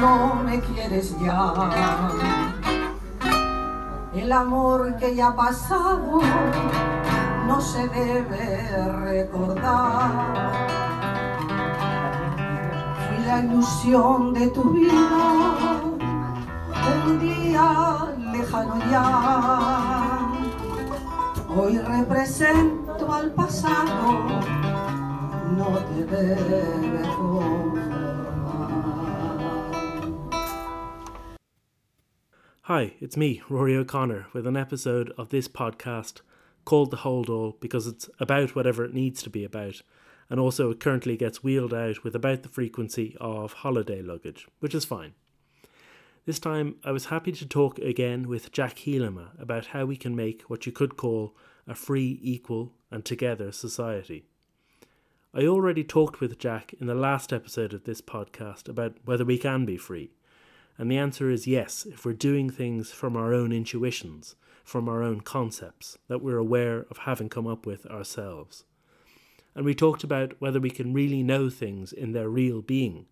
no me quieres ya. El amor que ya ha pasado no se debe recordar. Fui la ilusión de tu vida, un día lejano ya. Hoy represento al pasado, no te debe Hi, it's me, Rory O'Connor, with an episode of this podcast called The Hold All because it's about whatever it needs to be about, and also it currently gets wheeled out with about the frequency of holiday luggage, which is fine. This time I was happy to talk again with Jac Hielema about how we can make what you could call a free, equal, and together society. I already talked with Jac in the last episode of this podcast about whether we can be free and the answer is yes, if we're doing things from our own intuitions, from our own concepts that we're aware of having come up with ourselves. And we talked about whether we can really know things in their real being,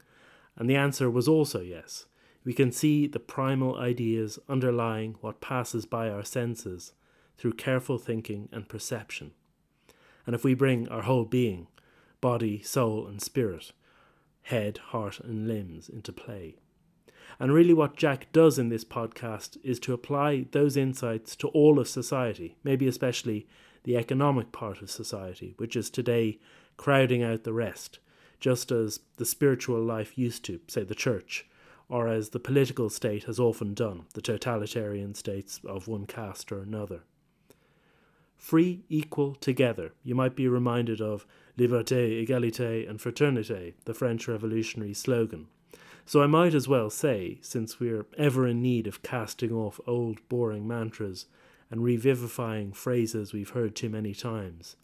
and the answer was also yes. We can see the primal ideas underlying what passes by our senses through careful thinking and perception. And if we bring our whole being, body, soul, and spirit, head, heart, and limbs into play, and really, what Jac does in this podcast is to apply those insights to all of society, maybe especially the economic part of society, which is today crowding out the rest, just as the spiritual life used to, say the church, or as the political state has often done, the totalitarian states of one caste or another. Free, equal, together, you might be reminded of Liberté, Égalité, and Fraternité, the French Revolutionary slogan, so I might as well say, since we're ever in need of casting off old boring mantras and revivifying phrases we've heard too many times,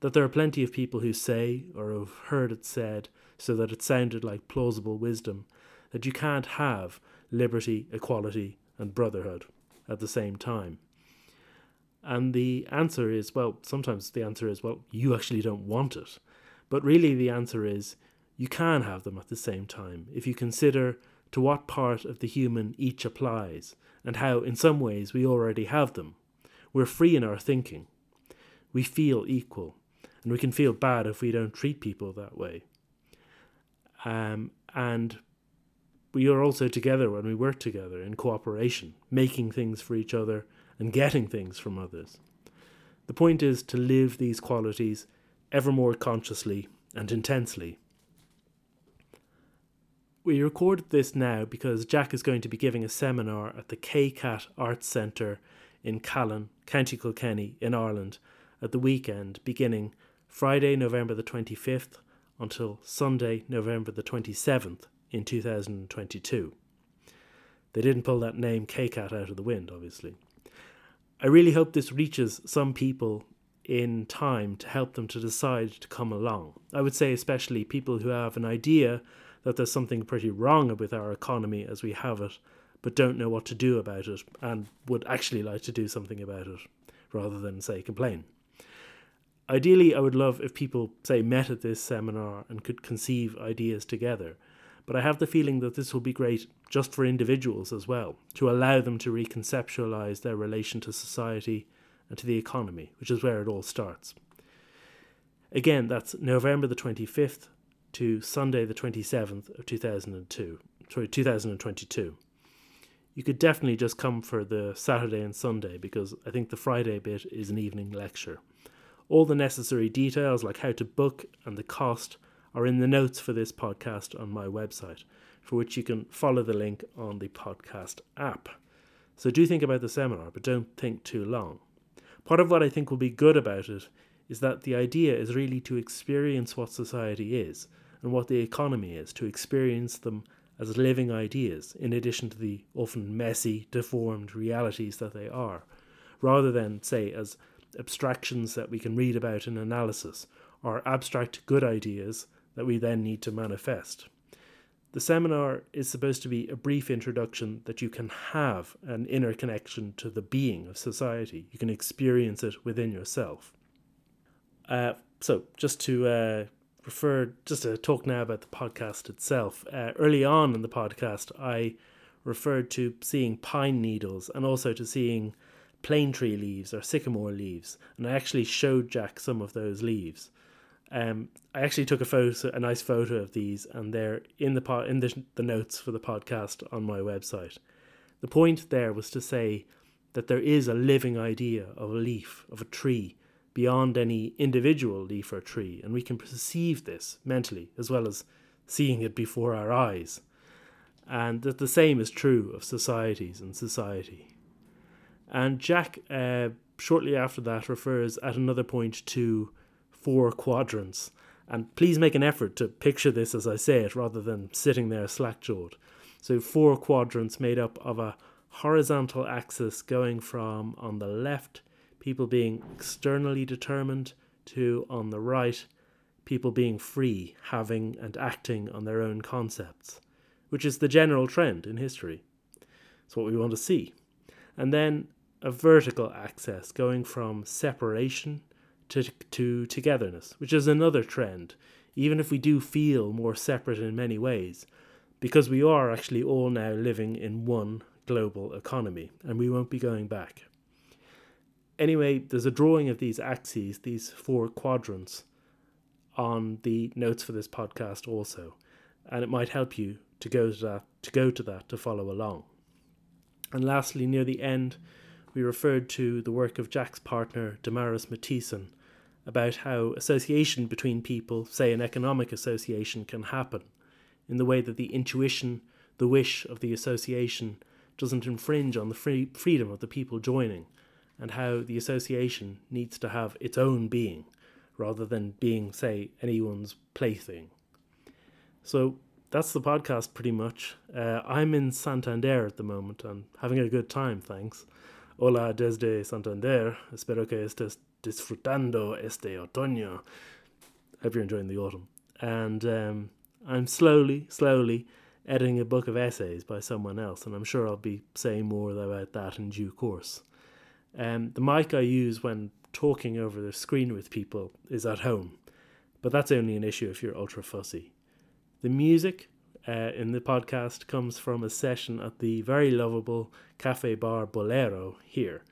that there are plenty of people who say, or have heard it said so that it sounded like plausible wisdom, that you can't have liberty, equality, and brotherhood at the same time. And the answer is well, sometimes the answer is well, you actually don't want it. But really, the answer is you can have them at the same time if you consider to what part of the human each applies and how, in some ways, we already have them. We're free in our thinking. We feel equal, and we can feel bad if we don't treat people that way. Um, and we are also together when we work together in cooperation, making things for each other and getting things from others. The point is to live these qualities ever more consciously and intensely we record this now because Jac is going to be giving a seminar at the KCAT Arts Centre in Callan, County Kilkenny, in Ireland, at the weekend beginning Friday, November the 25th until Sunday, November the 27th in 2022. They didn't pull that name KCAT out of the wind, obviously. I really hope this reaches some people in time to help them to decide to come along. I would say, especially people who have an idea that there's something pretty wrong with our economy as we have it, but don't know what to do about it and would actually like to do something about it rather than, say, complain. Ideally, I would love if people, say, met at this seminar and could conceive ideas together. But I have the feeling that this will be great just for individuals as well, to allow them to reconceptualize their relation to society and to the economy, which is where it all starts. Again, that's November the 25th to Sunday the 27th of 2002, sorry, 2022. You could definitely just come for the Saturday and Sunday because I think the Friday bit is an evening lecture. All the necessary details, like how to book and the cost, are in the notes for this podcast on my website, for which you can follow the link on the podcast app. So do think about the seminar, but don't think too long. Part of what I think will be good about it is that the idea is really to experience what society is and what the economy is, to experience them as living ideas, in addition to the often messy, deformed realities that they are, rather than, say, as abstractions that we can read about in analysis, or abstract good ideas that we then need to manifest. The seminar is supposed to be a brief introduction that you can have an inner connection to the being of society. You can experience it within yourself. Uh, so, just to uh, referred just to talk now about the podcast itself. Uh, early on in the podcast, I referred to seeing pine needles and also to seeing plane tree leaves or sycamore leaves, and I actually showed Jac some of those leaves. Um, I actually took a photo, a nice photo of these, and they're in the in the, the notes for the podcast on my website. The point there was to say that there is a living idea of a leaf, of a tree, beyond any individual leaf or tree, and we can perceive this mentally as well as seeing it before our eyes. And that the same is true of societies and society. And Jac, uh, shortly after that, refers at another point to four quadrants. And please make an effort to picture this as I say it rather than sitting there slack jawed. So, four quadrants made up of a horizontal axis going from on the left, people being externally determined, to on the right, people being free, having and acting on their own concepts, which is the general trend in history. It's what we want to see. And then a vertical axis going from separation to, to togetherness, which is another trend, even if we do feel more separate in many ways, because we are actually all now living in one global economy and we won't be going back. Anyway, there's a drawing of these axes, these four quadrants, on the notes for this podcast also, and it might help you to go to that to go to that to follow along. And lastly, near the end, we referred to the work of Jac's partner Damaris Matthijsen about how association between people, say an economic association, can happen in the way that the intuition, the wish of the association doesn't infringe on the free freedom of the people joining, and how the association needs to have its own being rather than being, say, anyone's plaything. So that's the podcast pretty much. Uh, I'm in Santander at the moment and having a good time, thanks. Hola desde Santander. Espero que estés disfrutando este otoño. Hope you're enjoying the autumn. And um, I'm slowly, slowly editing a book of essays by someone else, and I'm sure I'll be saying more about that in due course. Um, the mic I use when talking over the screen with people is at home, but that's only an issue if you're ultra fussy. The music uh, in the podcast comes from a session at the very lovable Cafe Bar Bolero here.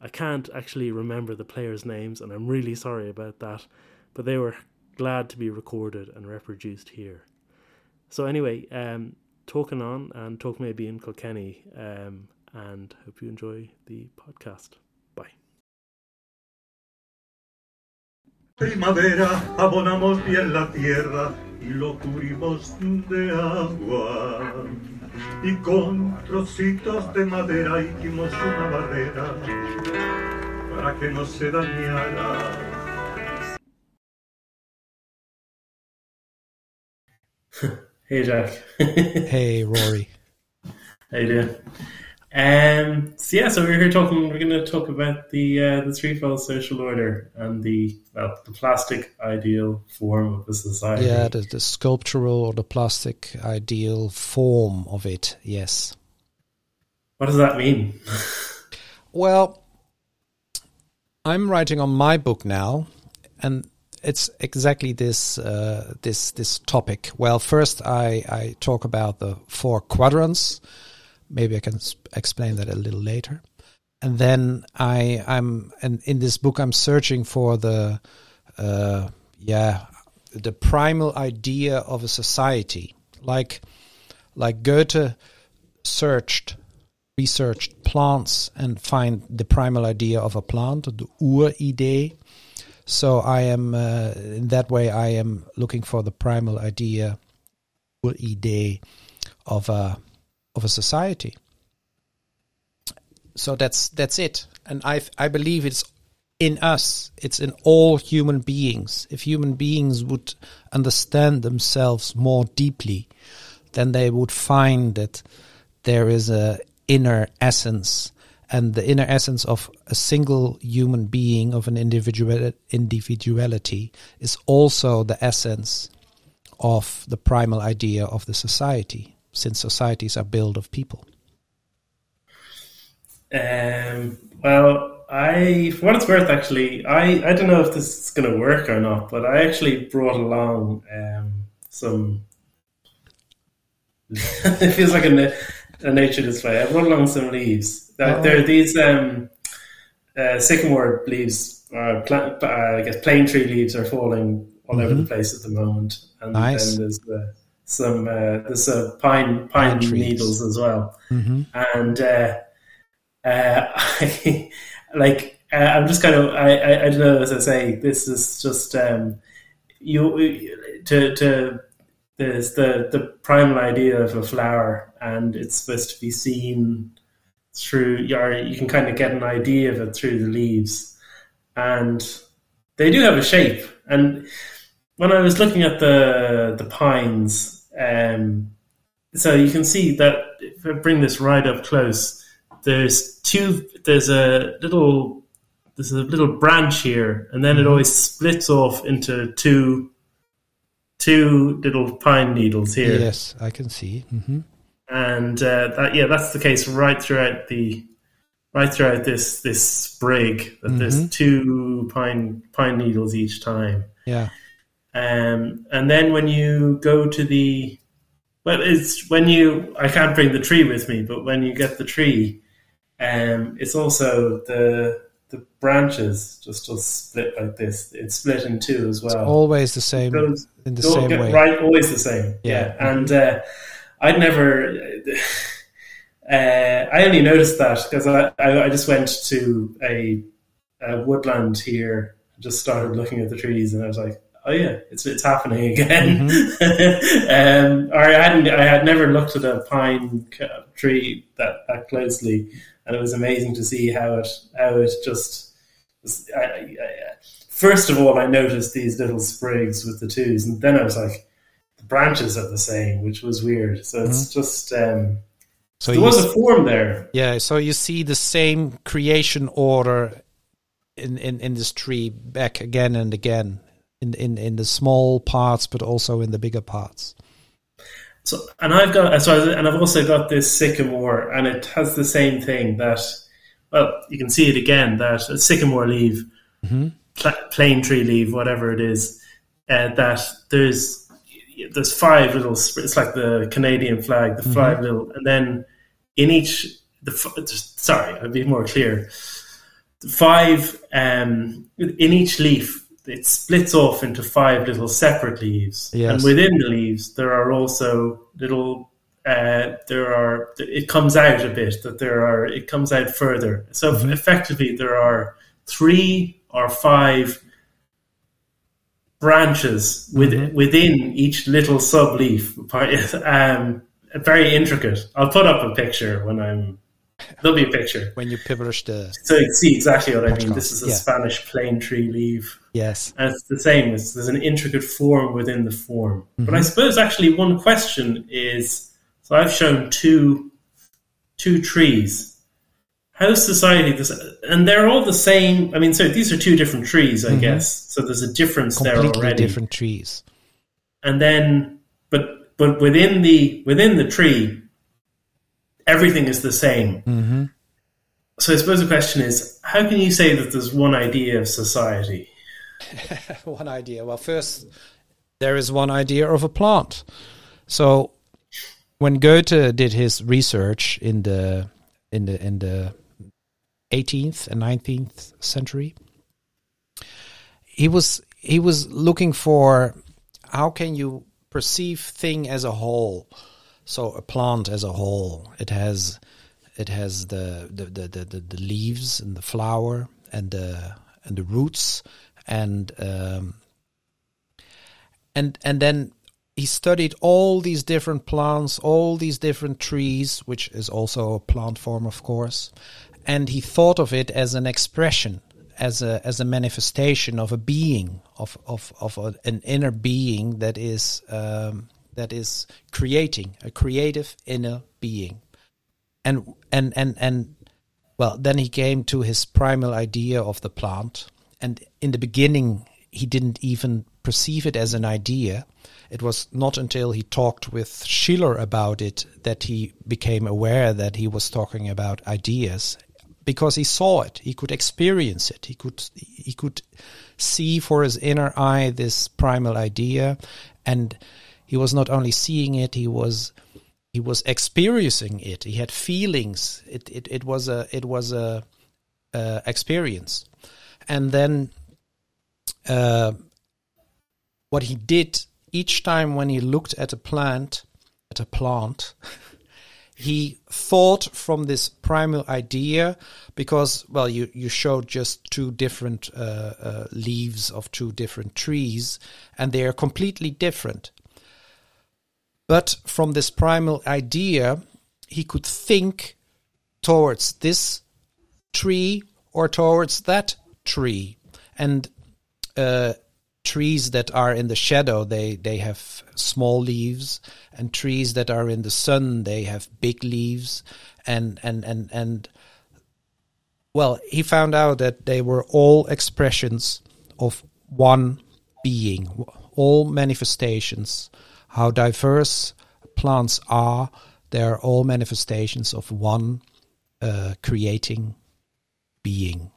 I can't actually remember the players' names, and I'm really sorry about that, but they were glad to be recorded and reproduced here. So anyway, um, talking on and talk maybe in Kilkenny, um, and hope you enjoy the podcast. Bye. Primavera, abonamos bien la tierra y lo cubrimos de agua. Y con trocitos de madera hicimos una barrera para que no se dañara. Hey, Jac. hey, Rory. How you doing? Um, so yeah, so we're here talking. We're going to talk about the uh, the threefold social order and the well, the plastic ideal form of the society. Yeah, the, the sculptural or the plastic ideal form of it. Yes. What does that mean? well, I'm writing on my book now, and it's exactly this uh, this this topic. Well, first I I talk about the four quadrants. Maybe I can explain that a little later. And then I I'm and in this book I'm searching for the uh, yeah the primal idea of a society like like Goethe searched researched plants and find the primal idea of a plant the Uridee so I am uh, in that way I am looking for the primal idea, idea of a of a society. So that's that's it, and I I believe it's in us. It's in all human beings. If human beings would understand themselves more deeply, then they would find that there is a inner essence and the inner essence of a single human being of an individual individuality is also the essence of the primal idea of the society since societies are built of people um, well I, for what it's worth, actually, I, I don't know if this is going to work or not, but I actually brought along um, some. it feels like a, a nature display. I brought along some leaves. Uh, Oh. There are these um, uh, sycamore leaves, uh, pla- uh, I guess plane tree leaves are falling all over the place at the moment, and Nice. then there's uh, some uh, there's uh, pine Pine needles as well. Hmm and uh, uh, I, like uh, I'm just kind of I, I, I don't know as I say this is just um, you to to there's the the primal idea of a flower and it's supposed to be seen through your you can kind of get an idea of it through the leaves. And they do have a shape. And when I was looking at the the pines um, so you can see that if I bring this right up close, there's two. There's a little. There's a little branch here, and then it always splits off into two. Two little pine needles here, Yes, I can see. hmm and uh, that yeah, that's the case right throughout the, right throughout this this sprig. That there's two pine pine needles each time. Yeah. Um, and then when you go to the, well, it's when you, I can't bring the tree with me, but when you get the tree, um, it's also the the branches just just split like this. It's split in two as well. Always the same Goes- in the same get way. right, always the same. Yeah. Yeah, and uh, I'd never. Uh, I only noticed that because I, I I just went to a, a woodland here, and just started looking at the trees, and I was like, oh yeah, it's it's happening again. um, or I hadn't I had never looked at a pine tree that that closely, and it was amazing to see how it how it just. I, I, I, first of all, I noticed these little sprigs with the twos, and then I was like, the branches are the same, which was weird. So it's just um, So there was a form there. yeah, so you see the same creation order in, in, in this tree back again and again in, in, in the small parts, but also in the bigger parts. So, and I've got so, and I've also got this sycamore, and it has the same thing that, well, you can see it again that a sycamore leaf, pla- plane tree leaf, whatever it is, uh, that there's there's five little. It's like the Canadian flag, the five little, and then in each the sorry, I'll be more clear. Five um, in each leaf. It splits off into five little separate leaves, Yes. and within the leaves there are also little. Uh, there are. It comes out a bit that there are. It comes out further. So effectively, there are three or five branches with, within each little sub leaf. Um, very intricate. I'll put up a picture when I'm. There'll be a picture. When you publish the So you see exactly what I mean. This is a yeah. Spanish plane tree leaf. Yes, And it's the same. It's, there's an intricate form within the form. But Mm-hmm. I suppose actually one question is so I've shown two two trees. How's society this and they're all the same I mean so these are two different trees, I guess. So there's a difference there Mm-hmm. completely already. different trees. And then but but within the within the tree everything is the same. hmm So I suppose the question is how can you say that there's one idea of society? one idea. Well, first, there is one idea of a plant. So, when Goethe did his research in the in the in the 18th and 19th century, he was he was looking for how can you perceive thing as a whole. So, a plant as a whole, it has it has the the, the, the, the, the leaves and the flower and the and the roots and um, and and then he studied all these different plants, all these different trees, which is also a plant form, of course, and he thought of it as an expression, as a as a manifestation of a being, of of of a, an inner being that is um, that is creating a creative inner being, and and and and well, then he came to his primal idea of the plant. And in the beginning, he didn't even perceive it as an idea. It was not until he talked with Schiller about it that he became aware that he was talking about ideas. because he saw it, he could experience it, he could he could see for his inner eye this primal idea, and he was not only seeing it, he was he was experiencing it. He had feelings. It it, it was a it was a, a experience, and then uh, what he did each time when he looked at a plant at a plant. he thought from this primal idea because well you you showed just two different uh, uh, leaves of two different trees and they are completely different but from this primal idea he could think towards this tree or towards that tree. And uh, trees that are in the shadow they they have small leaves. And trees that are in the sun they have big leaves. And and and and well he found out that they were all expressions of one being all manifestations. How diverse plants are they are all manifestations of one uh, creating being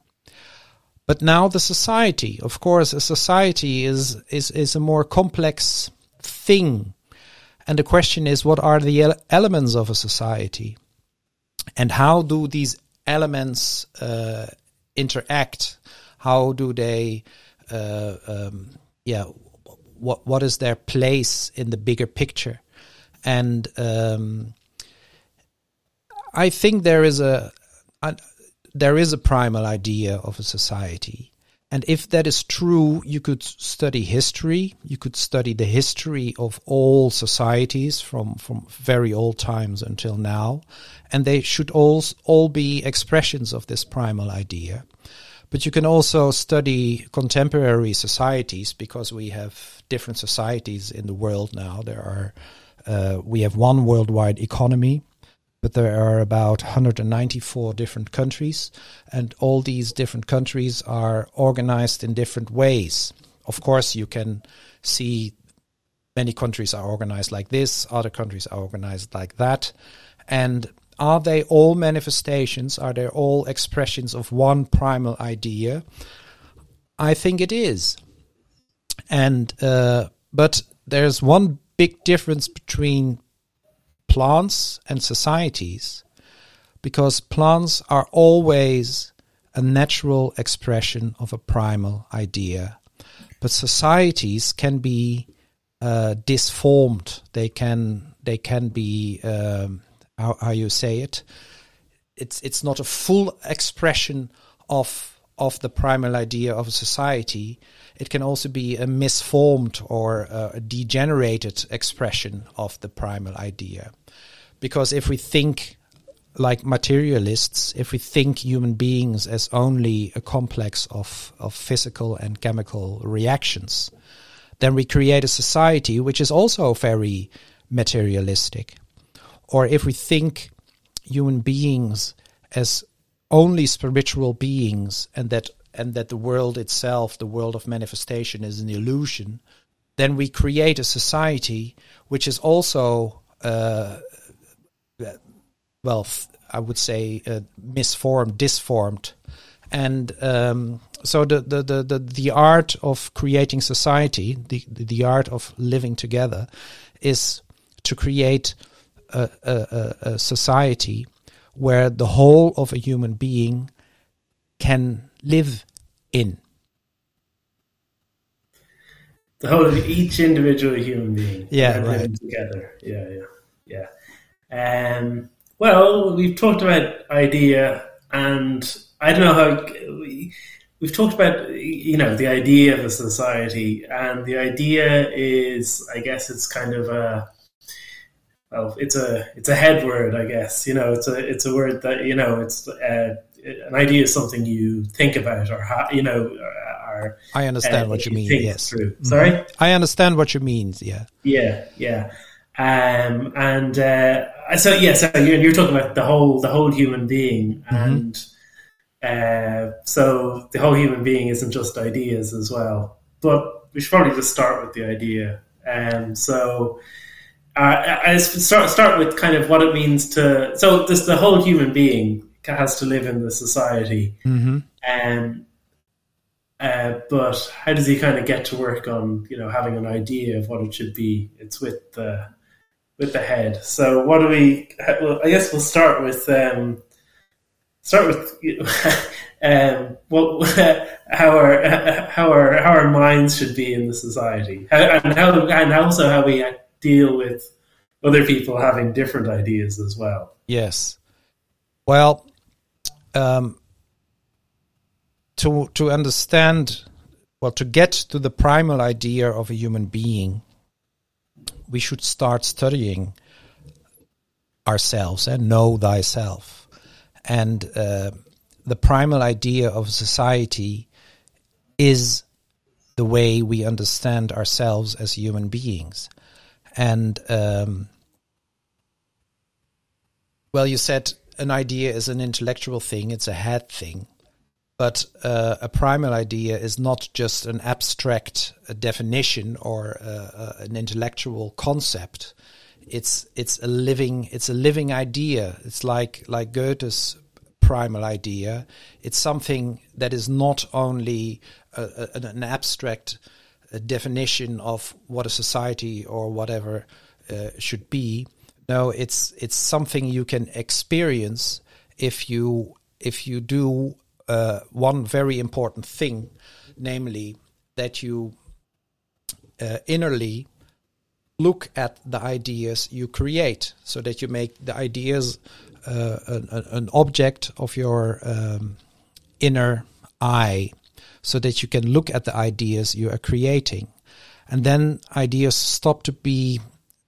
but now the society, of course, a society is is is a more complex thing, and the question is, what are the elements of a society, and how do these elements uh, interact? How do they, uh, um, yeah, what what is their place in the bigger picture? And um, I think there is a, a there is a primal idea of a society. And if that is true, you could study history. You could study the history of all societies from, from very old times until now. And they should all, all be expressions of this primal idea. But you can also study contemporary societies because we have different societies in the world now. There are, uh, we have one worldwide economy but there are about 194 different countries, and all these different countries are organized in different ways. Of course, you can see many countries are organized like this, other countries are organized like that. And are they all manifestations? Are they all expressions of one primal idea? I think it is. And, uh, but there's one big difference between plants and societies because plants are always a natural expression of a primal idea. But societies can be uh, disformed. They can they can be um, how, how you say it. It's it's not a full expression of of the primal idea of a society. It can also be a misformed or a degenerated expression of the primal idea. Because if we think like materialists, if we think human beings as only a complex of, of physical and chemical reactions, then we create a society which is also very materialistic. Or if we think human beings as only spiritual beings and that and that the world itself, the world of manifestation, is an illusion, then we create a society which is also, uh, well, I would say, uh, misformed, disformed, and um, so the, the the, the the art of creating society, the the art of living together, is to create a, a, a society where the whole of a human being can live in. The whole of each individual human being. Yeah, right. Together. Yeah, yeah, yeah. Um, well, we've talked about idea, and I don't know how we, we've talked about you know the idea of a society, and the idea is, I guess, it's kind of a well, it's a it's a head word, I guess. You know, it's a it's a word that you know it's uh, an idea is something you think about or ha- you know or I understand uh, what you mean. Yes, mm-hmm. sorry, I understand what you mean. Yeah, yeah, yeah. Um, and uh, so yeah, so you're, you're, talking about the whole the whole human being, mm-hmm. and uh, so the whole human being isn't just ideas as well. But we should probably just start with the idea. Um, so uh, I start start with kind of what it means to. So this the whole human being has to live in the society. Mm-hmm. Um, uh, but how does he kind of get to work on you know having an idea of what it should be? It's with the with the head. So what do we? Well, I guess we'll start with um, start with um, what how our how our how our minds should be in the society, and how and also how we deal with other people having different ideas as well. Yes. Well, um, to to understand, well, to get to the primal idea of a human being, we should start studying ourselves and know thyself. And uh, the primal idea of society is the way we understand ourselves as human beings. And um, well, you said an idea is an intellectual thing, it's a head thing. But uh, a primal idea is not just an abstract uh, definition or uh, uh, an intellectual concept. It's it's a living it's a living idea. It's like like Goethe's primal idea. It's something that is not only a, a, an abstract definition of what a society or whatever uh, should be. No, it's it's something you can experience if you if you do uh, one very important thing, namely that you uh, innerly look at the ideas you create, so that you make the ideas uh, an, an, object of your um, inner eye, so that you can look at the ideas you are creating, and then ideas stop to be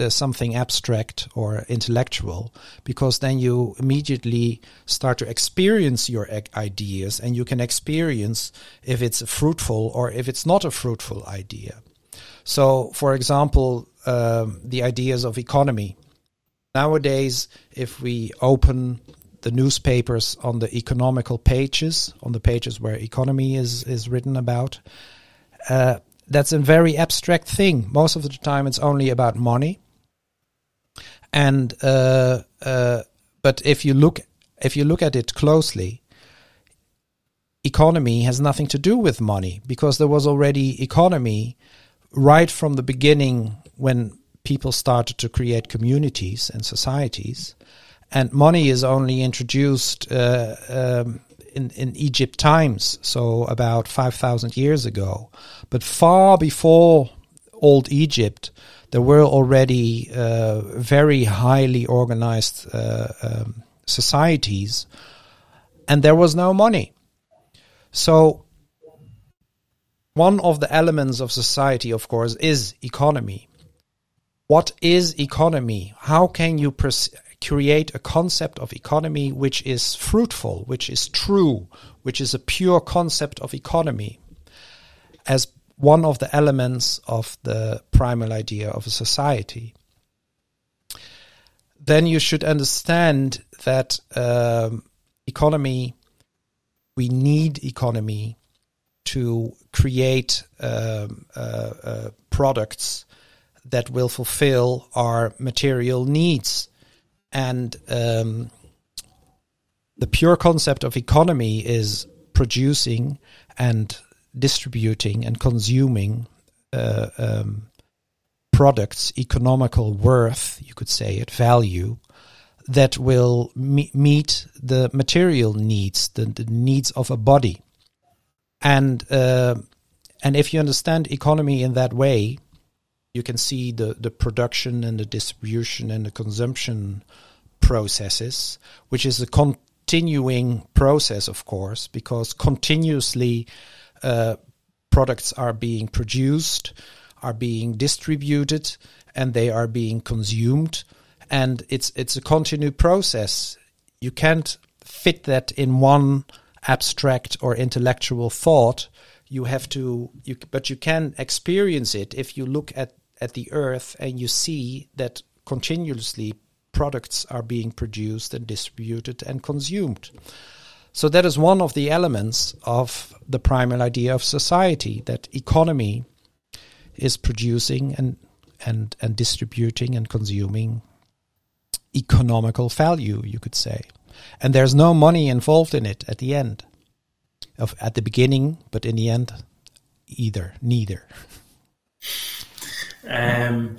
something abstract or intellectual because then you immediately start to experience your ideas and you can experience if it's fruitful or if it's not a fruitful idea. So, for example, um, the ideas of economy. Nowadays, if we open the newspapers on the economical pages, on the pages where economy is, is written about, uh, that's a very abstract thing. Most of the time, it's only about money and uh, uh, but if you look if you look at it closely, economy has nothing to do with money because there was already economy right from the beginning when people started to create communities and societies, and money is only introduced uh, um, in in Egypt times, so about five thousand years ago, but far before old Egypt there were already uh, very highly organized uh, um, societies, and there was no money. So, one of the elements of society, of course, is economy. What is economy? How can you pers- create a concept of economy which is fruitful, which is true, which is a pure concept of economy? As one of the elements of the primal idea of a society. Then you should understand that um, economy, we need economy to create um, uh, uh, products that will fulfill our material needs. And um, the pure concept of economy is producing and distributing and consuming uh, um, products, economical worth, you could say it, value, that will me- meet the material needs, the, the, needs of a body. And uh, and if you understand economy in that way, you can see the, the production and the distribution and the consumption processes, which is a continuing process, of course, because continuously uh, products are being produced, are being distributed, and they are being consumed. And it's it's a continued process. You can't fit that in one abstract or intellectual thought. You have to, you, but you can experience it if you look at at the earth and you see that continuously products are being produced and distributed and consumed. So that is one of the elements of the primal idea of society that economy is producing and and and distributing and consuming economical value, you could say. and there's no money involved in it at the end of at the beginning but in the end either neither um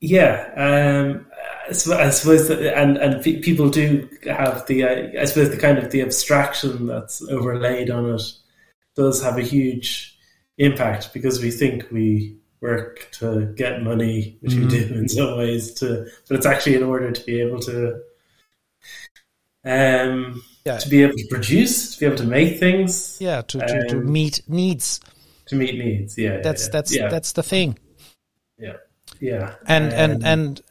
yeah um I suppose, that, and and people do have the uh, I suppose the kind of the abstraction that's overlaid on it does have a huge impact because we think we work to get money, which mm-hmm. we do in some ways, to but it's actually in order to be able to um yeah. to be able to produce, to be able to make things. Yeah, to, to, um, to meet needs. To meet needs, yeah. That's yeah, that's yeah. that's the thing. Yeah. Yeah. And um, and and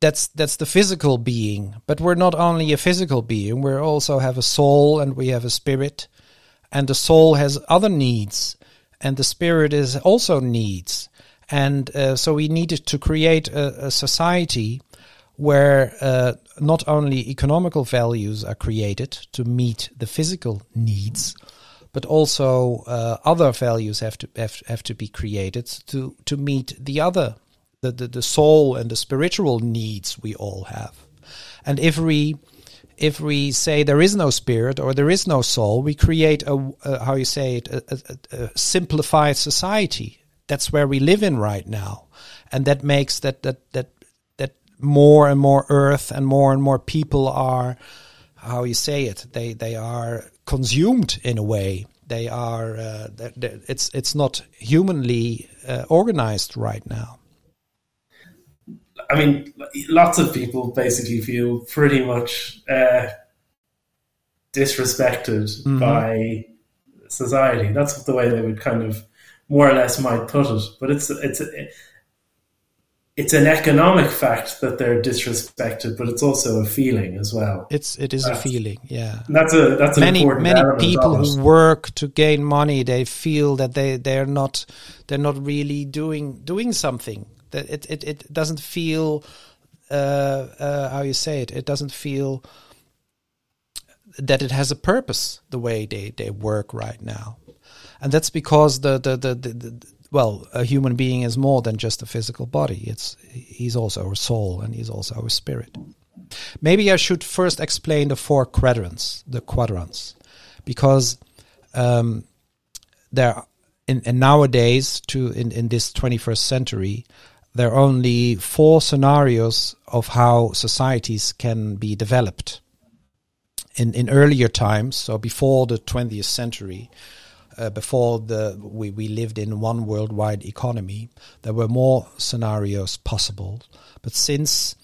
that's that's the physical being but we're not only a physical being we also have a soul and we have a spirit. And the soul has other needs and the spirit is also needs. And uh, so we needed to create a, a society where uh, not only economical values are created to meet the physical needs but also uh, other values have to have, have to be created to to meet the other the, the, the soul and the spiritual needs we all have. And if we if we say there is no spirit or there is no soul, we create a, a how you say it a, a, a, simplified society. That's where we live in right now, and that makes that that that that more and more Earth and more and more people are how you say it. They they are consumed in a way. They are. Uh, they're, they're, it's it's not humanly uh, organized right now. I mean, lots of people basically feel pretty much uh, disrespected mm-hmm. by society. That's the way they would kind of more or less might put it. But it's it's it's an economic fact that they're disrespected, but it's also a feeling as well. It's it is that's, a feeling, yeah. That's a that's important many many people who work to gain money. They feel that they they're not they're not really doing doing something that it, it, it doesn't feel uh, uh, how you say it. It doesn't feel that it has a purpose the way they, they work right now, and that's because the the, the, the, the well, a human being is more than just a physical body. It's he's also a soul and he's also a spirit. Maybe I should first explain the four quadrants, the quadrants, because um, there in, in nowadays to in, in this 21st century there are only four scenarios of how societies can be developed. In in earlier times, so before the 20th century, uh, before the we, we lived in one worldwide economy, there were more scenarios possible. But since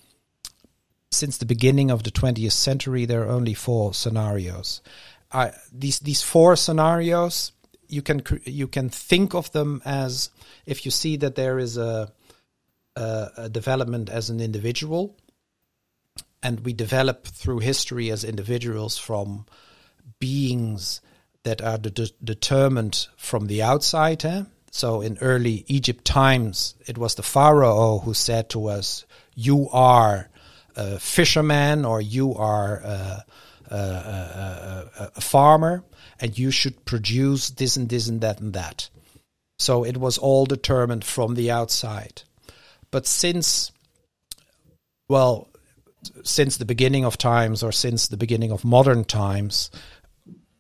since the beginning of the 20th century, there are only four scenarios. I, these these four scenarios, you can you can think of them as if you see that there is a uh, development as an individual, and we develop through history as individuals from beings that are de- determined from the outside. Eh? So in early Egypt times, it was the pharaoh who said to us, "You are a fisherman, or you are a, a, a, a farmer, and you should produce this and this and that and that." So it was all determined from the outside. But since, well, since the beginning of times or since the beginning of modern times,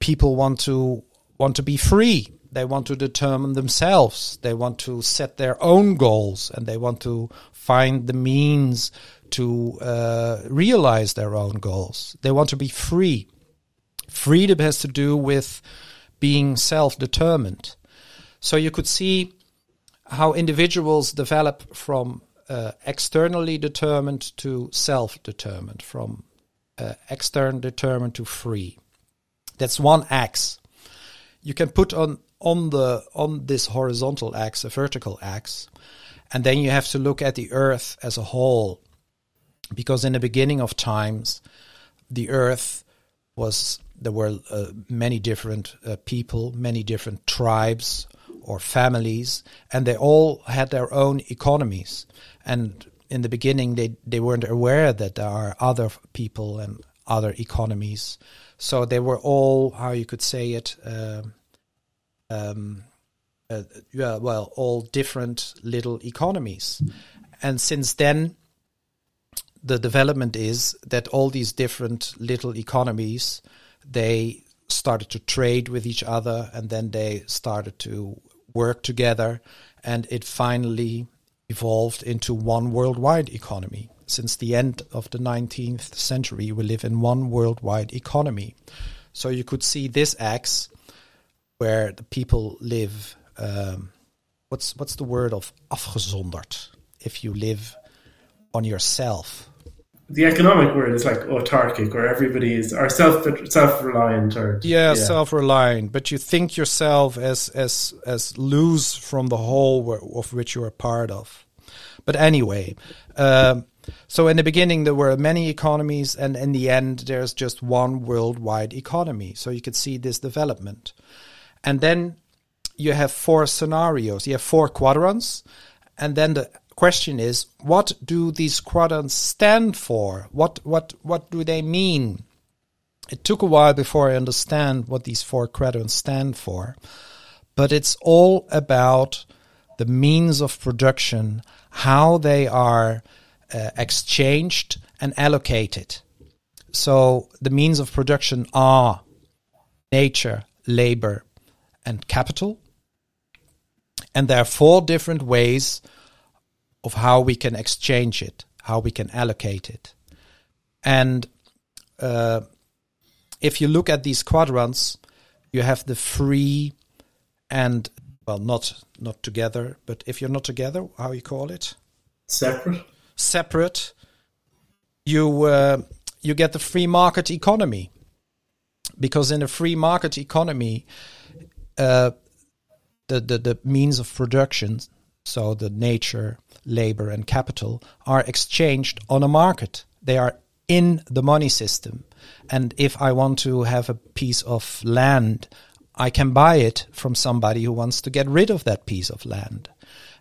people want to want to be free. They want to determine themselves. They want to set their own goals, and they want to find the means to uh, realize their own goals. They want to be free. Freedom has to do with being self-determined. So you could see how individuals develop from uh, externally determined to self determined, from uh, external determined to free. That's one axe. You can put on on the on this horizontal axe a vertical axe, and then you have to look at the earth as a whole, because in the beginning of times, the earth was there were uh, many different uh, people, many different tribes, or families, and they all had their own economies. And in the beginning, they, they weren't aware that there are other people and other economies. So they were all, how you could say it, uh, um, uh, yeah, well, all different little economies. And since then, the development is that all these different little economies they started to trade with each other and then they started to work together and it finally evolved into one worldwide economy. Since the end of the 19th century we live in one worldwide economy. So you could see this axe where the people live um, what's what's the word of afgezonderd? If you live on yourself the economic word is like autarkic, where everybody is or self self reliant or yeah, yeah. self reliant. But you think yourself as as as loose from the whole of which you are part of. But anyway, um, so in the beginning there were many economies, and in the end there's just one worldwide economy. So you could see this development, and then you have four scenarios. You have four quadrants, and then the question is what do these quadrants stand for? What what what do they mean? It took a while before I understand what these four quadrants stand for, but it's all about the means of production, how they are uh, exchanged and allocated. So the means of production are nature, labor, and capital. And there are four different ways of how we can exchange it, how we can allocate it. And uh, if you look at these quadrants, you have the free and well, not not together, but if you're not together, how you call it? Separate. Separate. You uh, you get the free market economy, because in a free market economy, uh, the, the the means of production, so the nature, labor, and capital are exchanged on a market. They are in the money system. And if I want to have a piece of land, I can buy it from somebody who wants to get rid of that piece of land.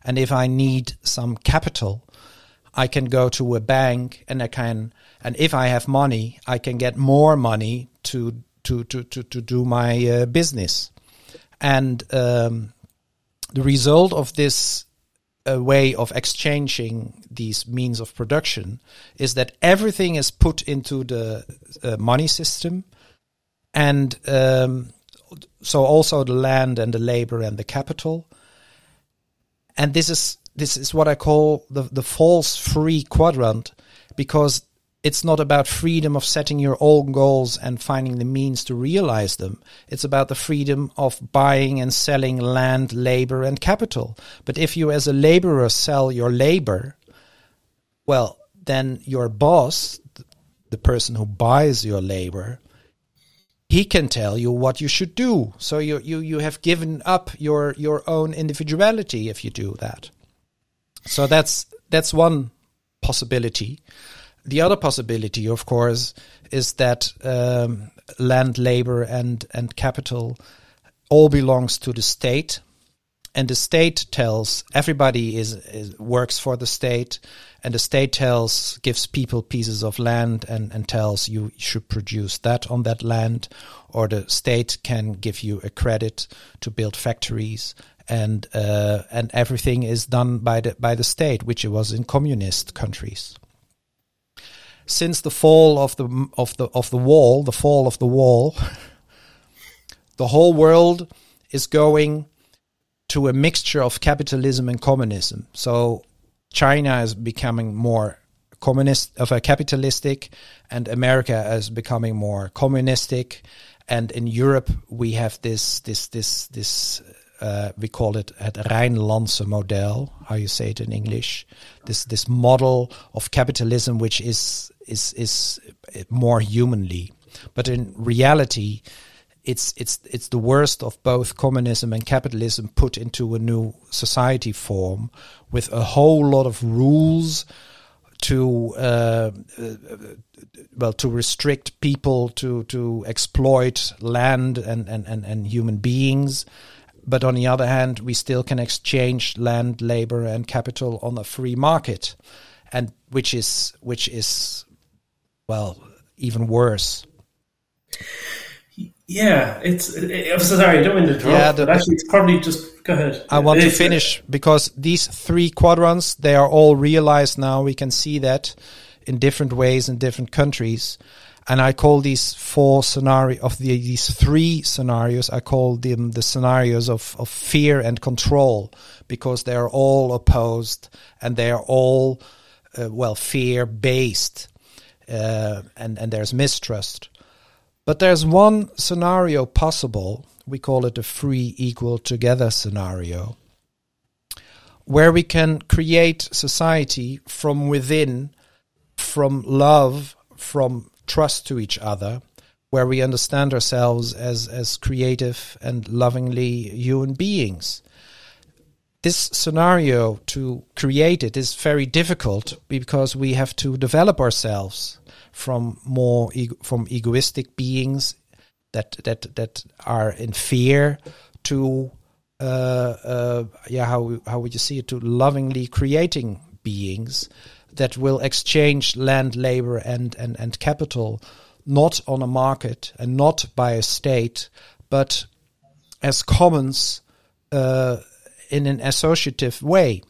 And if I need some capital, I can go to a bank and I can, and if I have money, I can get more money to to to to, to do my uh, business. And um, the result of this a way of exchanging these means of production is that everything is put into the uh, money system and um, so also the land and the labor and the capital. And this is this is what i call the the false free quadrant because it's not about freedom of setting your own goals and finding the means to realize them. It's about the freedom of buying and selling land, labor, and capital. But if you, as a laborer, sell your labor, well, then your boss, the person who buys your labor, he can tell you what you should do. So you, you, you have given up your, your own individuality if you do that. So that's, that's one possibility. The other possibility, of course, is that um, land, labor, and and capital all belongs to the state, and the state tells everybody is, is works for the state, and the state tells gives people pieces of land and and tells you should produce that on that land, or the state can give you a credit to build factories and uh, and everything is done by the by the state, which it was in communist countries since the fall of the of the of the wall, the fall of the wall, the whole world is going to a mixture of capitalism and communism. So China is becoming more communist of a capitalistic and America is becoming more communistic and in Europe we have this this this this uh, we call it het Rijnlandse model, how you say it in English. This this model of capitalism, which is is is more humanly, but in reality, it's it's it's the worst of both communism and capitalism put into a new society form with a whole lot of rules to uh, uh, well to restrict people to to exploit land and and and, and human beings. But on the other hand, we still can exchange land, labor, and capital on a free market, and which is which is well even worse. Yeah, it's. I'm sorry, I don't mean to interrupt. Yeah, the, but actually, it's probably just. Go ahead. I want to finish because these three quadrants they are all realized now. We can see that in different ways in different countries. And I call these four scenario of the, these three scenarios. I call them the scenarios of, of fear and control because they are all opposed and they are all uh, well fear based, uh, and and there's mistrust. But there's one scenario possible. We call it a free, equal, together scenario, where we can create society from within, from love, from trust to each other, where we understand ourselves as, as creative and lovingly human beings. This scenario to create it is very difficult because we have to develop ourselves from more from egoistic beings that that that are in fear to uh, uh, yeah how how would you see it? To lovingly creating beings that will exchange land, labor, and, and, and capital not on a market and not by a state, but as commons uh, in an associative way.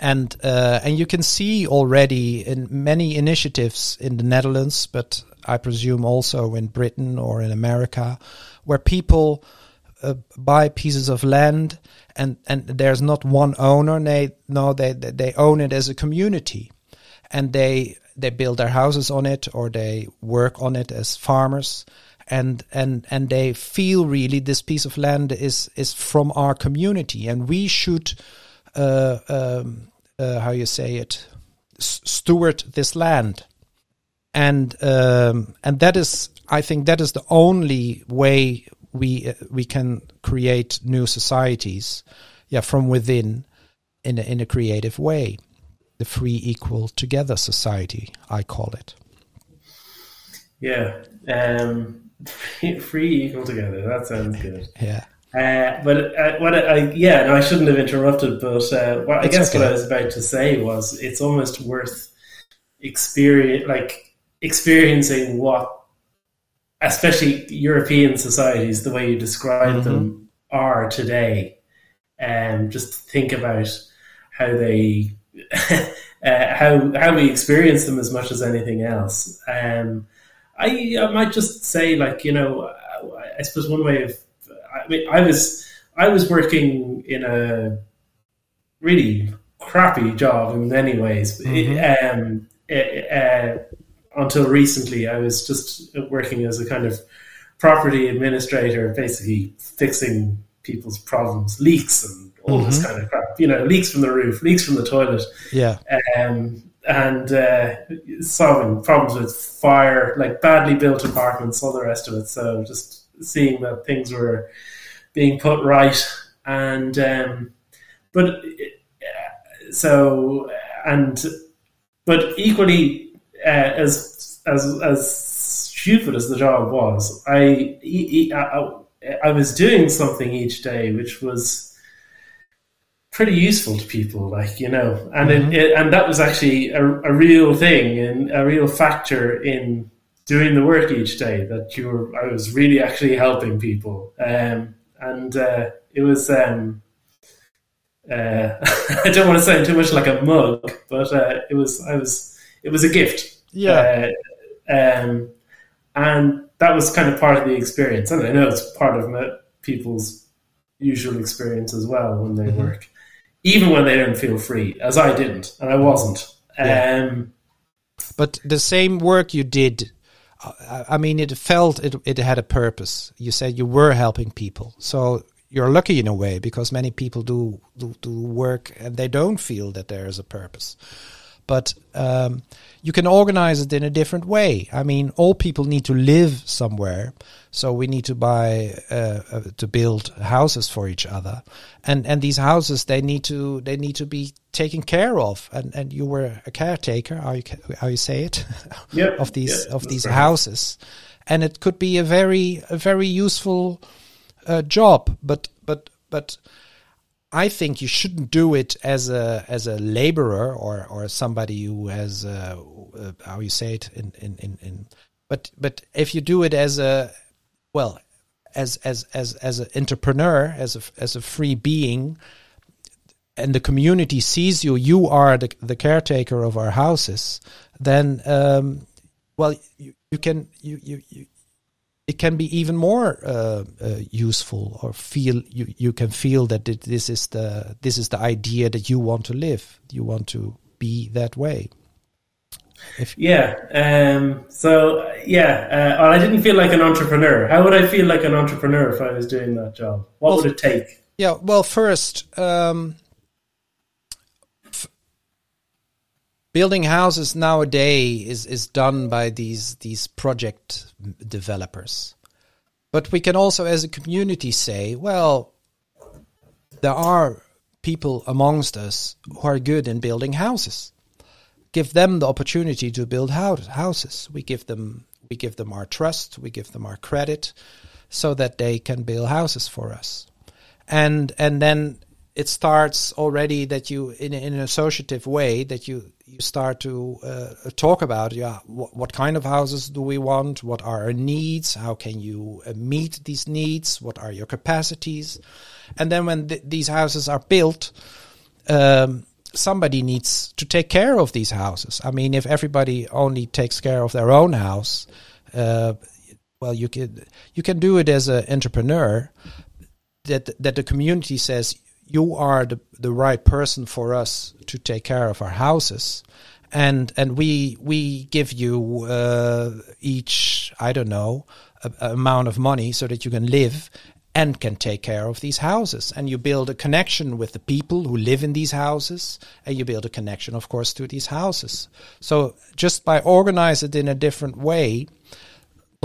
And uh, and you can see already in many initiatives in the Netherlands, but I presume also in Britain or in America, where people uh, buy pieces of land and and there's not one owner they no they they own it as a community and they they build their houses on it or they work on it as farmers and and and they feel really this piece of land is is from our community and we should uh, um, uh, how you say it steward this land and um, and that is I think that is the only way we uh, we can create new societies, yeah, from within, in a, in a creative way. The free, equal, together society, I call it. Yeah, um, free, equal, together. That sounds good. Yeah. Uh, but uh, what I, yeah, no, I shouldn't have interrupted. But uh, what, I guess okay. what I was about to say was, it's almost worth experience, like experiencing what especially European societies, the way you describe mm-hmm. them are today, and um, just think about how they uh, how how we experience them as much as anything else. Um, I, I might just say, like you know, I suppose one way of I mean, I was I was working in a really crappy job in many ways. Mm-hmm. Um, it, uh, until recently, I was just working as a kind of property administrator, basically fixing people's problems, leaks and all mm-hmm. this kind of crap. You know, leaks from the roof, leaks from the toilet. Yeah. Um, and uh, solving problems with fire, like badly built apartments, all the rest of it. So just seeing that things were being put right, and um, but uh, so and but equally uh, as as as stupid as the job was, I, I I was doing something each day which was pretty useful to people, like you know, and mm-hmm. it, it, and that was actually a, a real thing and a real factor in doing the work each day. That you were, I was really actually helping people, um, and uh, it was. Um, uh, I don't want to sound too much like a mug, but uh, it was. I was. It was a gift yeah. Uh, um, and that was kind of part of the experience. And I know it's part of people's usual experience as well when they mm-hmm. work, even when they don't feel free, as I didn't, and I wasn't. Yeah. Um, but the same work you did, I mean, it felt it, it had a purpose. You said you were helping people. So you're lucky in a way because many people do, do, do work and they don't feel that there is a purpose but um, you can organize it in a different way. I mean, all people need to live somewhere, so we need to buy uh, uh, to build houses for each other, and and these houses they need to they need to be taken care of. And and you were a caretaker, how you how you say it, yep. of these of these right. houses, and it could be a very a very useful uh, job, but but but I think you shouldn't do it as a as a laborer or or somebody who has uh, uh, how you say it in, in, in, in but but if you do it as a well as as as as an entrepreneur as a as a free being and the community sees you, you are the, the caretaker of our houses, then um, well, you, you can you, you, you it can be even more uh, uh, useful or feel you, you can feel that it, this is the this is the idea that you want to live. You want to be that way. If yeah um, so yeah uh, I didn't feel like an entrepreneur. How would I feel like an entrepreneur if I was doing that job? What well, would it take? yeah well first um, building houses nowadays is is done by these these project developers. But we can also as a community say well there are people amongst us who are good in building houses. Give them the opportunity to build houses. We give them we give them our trust we give them our credit so that they can build houses for us. And and then it starts already that you in, in an associative way that you you start to uh, talk about yeah what, what, kind of houses do we want? What are our needs? How can you uh, meet these needs? What are your capacities? And then when th- these houses are built um, somebody needs to take care of these houses. I mean if everybody only takes care of their own house uh, well you can you can do it as an entrepreneur that that the community says you are the, the right person for us to take care of our houses. And and we we give you uh, each I don't know a, a, amount of money so that you can live and can take care of these houses. And you build a connection with the people who live in these houses and you build a connection of course to these houses. So just by organize it in a different way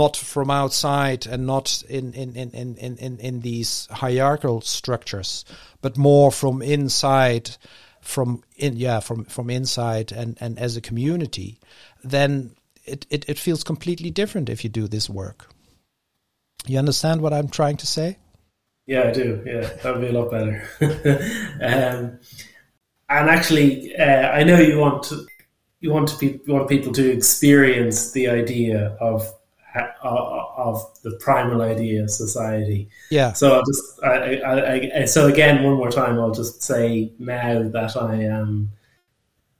not from outside and not in in, in, in, in, in these hierarchical structures, but more from inside, from in yeah from from inside and and as a community, then it, it, it feels completely different if you do this work. You understand what I'm trying to say? Yeah, I do. Yeah, that would be a lot better. um, and actually, uh, I know you want to, you want to be, you want people to experience the idea of of the primal idea of society. Yeah. So I'll just, I, I, I, so again, one more time, I'll just say now that I am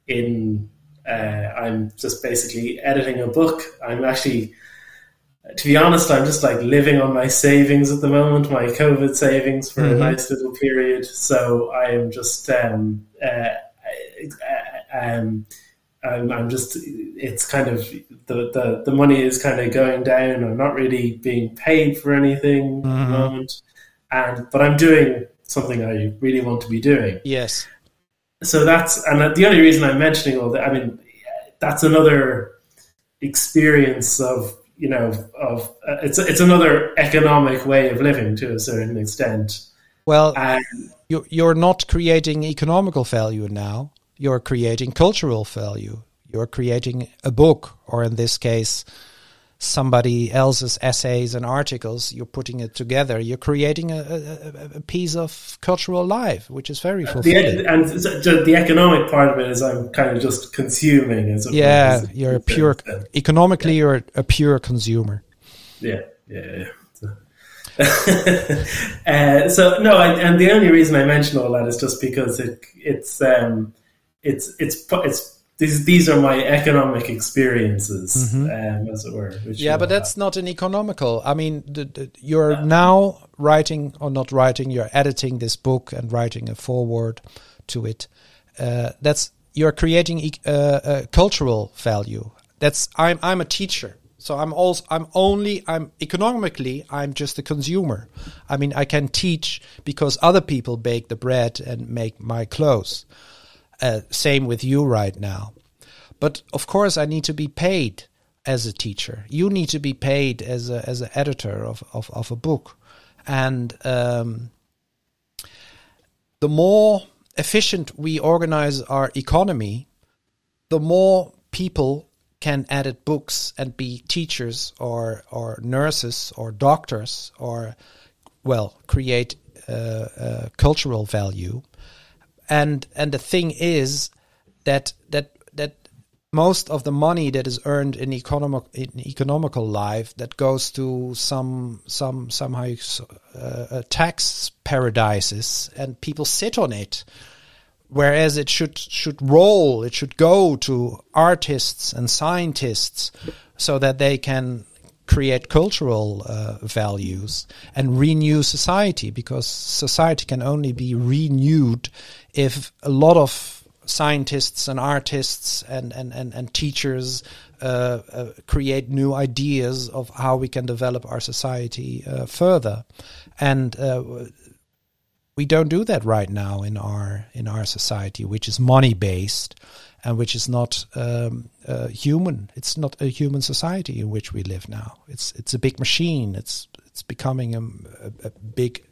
in, uh, I'm just basically editing a book. I'm actually, to be honest, I'm just like living on my savings at the moment, my COVID savings for mm-hmm. a nice little period. So I am just, um, uh, um, I'm, I'm just it's kind of the, the the money is kind of going down. I'm not really being paid for anything mm-hmm. at the mm-hmm. moment, and but I'm doing something I really want to be doing. Yes. So that's and the only reason I'm mentioning all that. I mean, that's another experience of you know of uh, it's it's another economic way of living to a certain extent. Well, and, you you're not creating economical value now you're creating cultural value. You're creating a book, or in this case, somebody else's essays and articles. You're putting it together. You're creating a, a, a piece of cultural life, which is very fulfilling. The, and the economic part of it is I'm kind of just consuming. As yeah, you're a pure economically. Yeah. You're a pure consumer. Yeah, yeah, yeah. uh, so no, I, and the only reason I mention all that is just because it, it's um, it's it's it's these these are my economic experiences, mm-hmm. um, as it were. yeah, but that's have. not an economical. I mean, the, the, you're yeah. now writing or not writing. You're editing this book and writing a foreword to it. Uh, that's you're creating uh, a cultural value. That's I'm I'm a teacher. So I'm also I'm only I'm economically I'm just a consumer. I mean I can teach because other people bake the bread and make my clothes. Uh, same with you right now. But of course, I need to be paid as a teacher. You need to be paid as a as an editor of of, of a book, and um, the more efficient we organize our economy, the more people can edit books and be teachers or or nurses or doctors or well create uh, uh, cultural value and and the thing is that that that most of the money that is earned in economic in economical life that goes to some some somehow uh, tax paradises and people sit on it whereas it should should roll, it should go to artists and scientists, so that they can create cultural uh, values and renew society because society can only be renewed if a lot of scientists and artists and, and, and, and teachers uh, uh, create new ideas of how we can develop our society uh, further. And uh, we don't do that right now in our in our society, which is money based and which is not um, uh, human. It's not a human society in which we live now. It's it's a big machine. It's it's becoming a, a, a big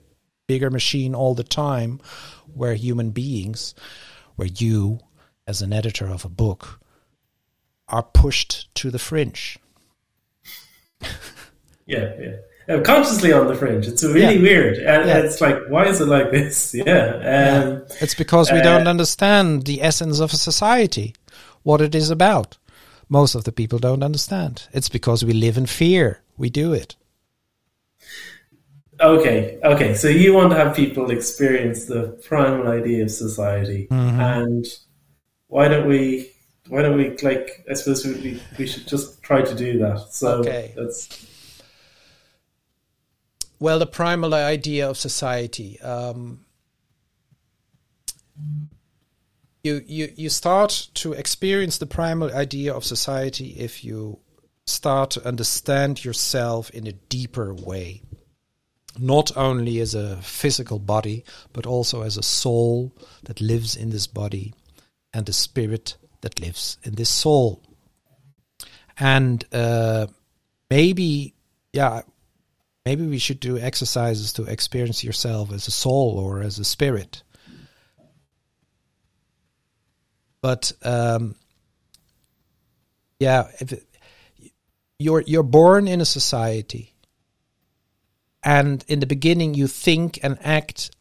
bigger machine all the time, where human beings, where you as an editor of a book, are pushed to the fringe. yeah, yeah. Uh, consciously on the fringe. It's really yeah. weird, and yeah. it's like, why is it like this? Yeah, um, yeah. it's because we uh, don't understand the essence of a society, what it is about. Most of the people don't understand. It's because we live in fear. We do it. Okay, okay. So you want to have people experience the primal idea of society, mm-hmm. and why don't we? Why don't we like? I suppose we we should just try to do that. So okay. that's well, the primal idea of society. Um, you, you, you start to experience the primal idea of society if you start to understand yourself in a deeper way. Not only as a physical body, but also as a soul that lives in this body and a spirit that lives in this soul. And uh, maybe, yeah, maybe we should do exercises to experience yourself as a soul or as a spirit. But um, yeah, if it, you're you're born in a society, and in the beginning you think and act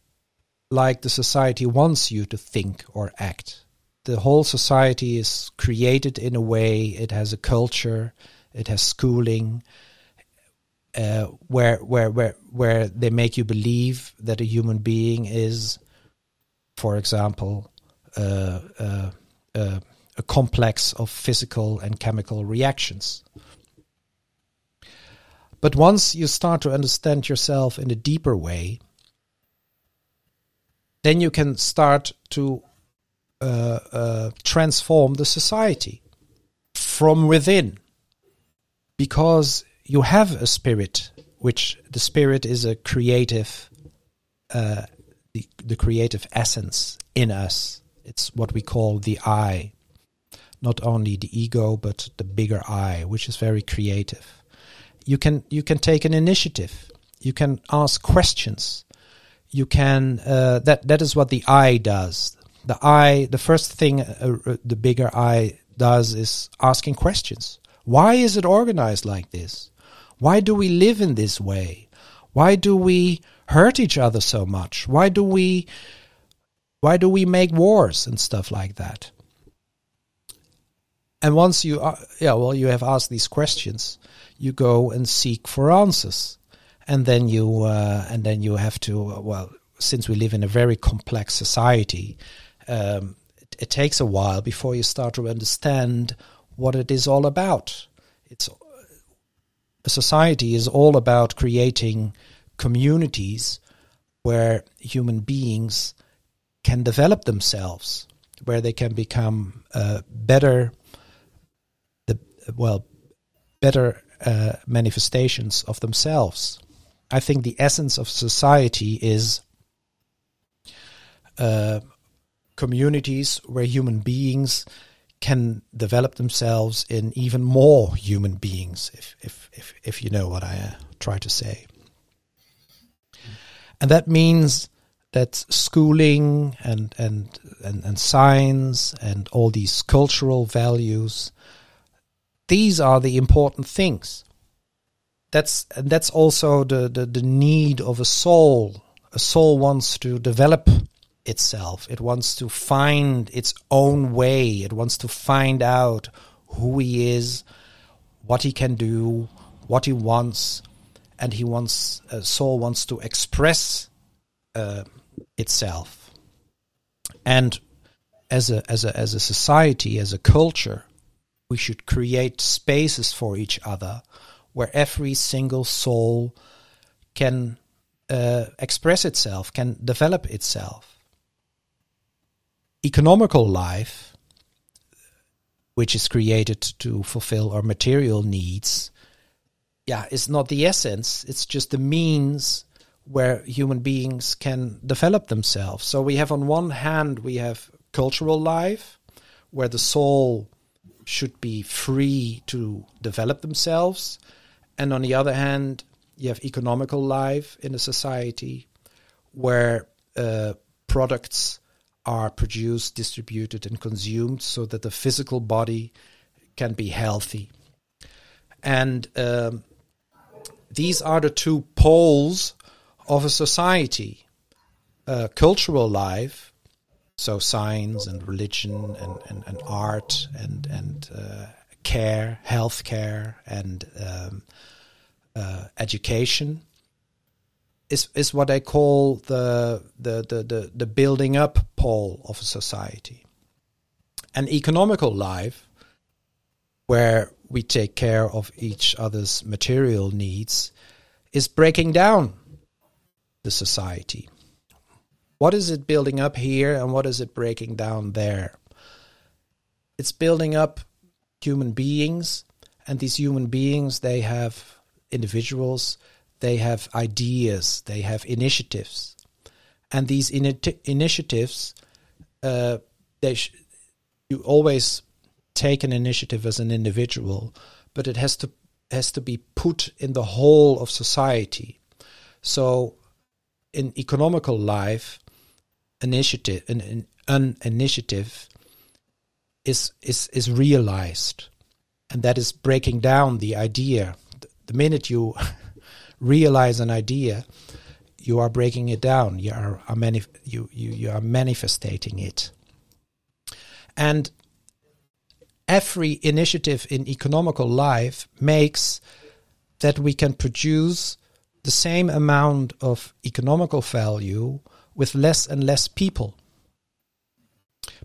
like the society wants you to think or act. The whole society is created in a way. It has a culture. It has schooling uh, where where where where they make you believe that a human being is, for example, uh, uh, uh, a complex of physical and chemical reactions. But once you start to understand yourself in a deeper way, then you can start to uh, uh, transform the society from within. Because you have a spirit, which the spirit is a creative, uh, the, the creative essence in us. It's what we call the I, not only the ego, but the bigger I, which is very creative. You can you can take an initiative. You can ask questions. You can uh, that that is what the I does. The I, the first thing uh, uh the bigger I does is asking questions. Why is it organized like this? Why do we live in this way? Why do we hurt each other so much? Why do we why do we make wars and stuff like that? And once you are, yeah, well, you have asked these questions, you go and seek for answers, and then you uh, and then you have to uh, well, since we live in a very complex society, um, it, it takes a while before you start to understand what it is all about. It's a society is all about creating communities where human beings can develop themselves, where they can become uh, better, the well, better uh, manifestations of themselves. I think the essence of society is uh, communities where human beings can develop themselves in even more human beings, if if if, if you know what I uh, try to say. And that means that schooling and, and and and science and all these cultural values, these are the important things. That's and that's also the, the, the need of a soul. A soul wants to develop itself. It wants to find its own way. It wants to find out who he is, what he can do, what he wants, and he wants soul wants to express uh, itself. And as a as a as a society, as a culture, we should create spaces for each other where every single soul can uh, express itself, can develop itself. Economical life, which is created to fulfill our material needs, yeah, is not the essence. It's just the means where human beings can develop themselves. So we have on one hand we have cultural life where the soul should be free to develop themselves and on the other hand you have economical life in a society where uh, products are produced, distributed, and consumed so that the physical body can be healthy. And um, these are the two poles of a society uh, cultural life, so science and religion and, and, and art and, and uh, care, health care, and um, uh, education is is what I call the, the the, the the building up pole of a society. An economical life, where we take care of each other's material needs, is breaking down the society. What is it building up here, and what is it breaking down there? It's building up human beings, and these human beings they have individuals, they have ideas, they have initiatives, and these ini- initiatives, uh, they sh- you always take an initiative as an individual, but it has to has to be put in the whole of society. So, in economical life, initiative an, an, initiative is is is realized, and that is breaking down the idea the minute you realize an idea, you are breaking it down. You are, are manif- you, you, you are manifesting it. And every initiative in economical life makes that we can produce the same amount of economical value with less and less people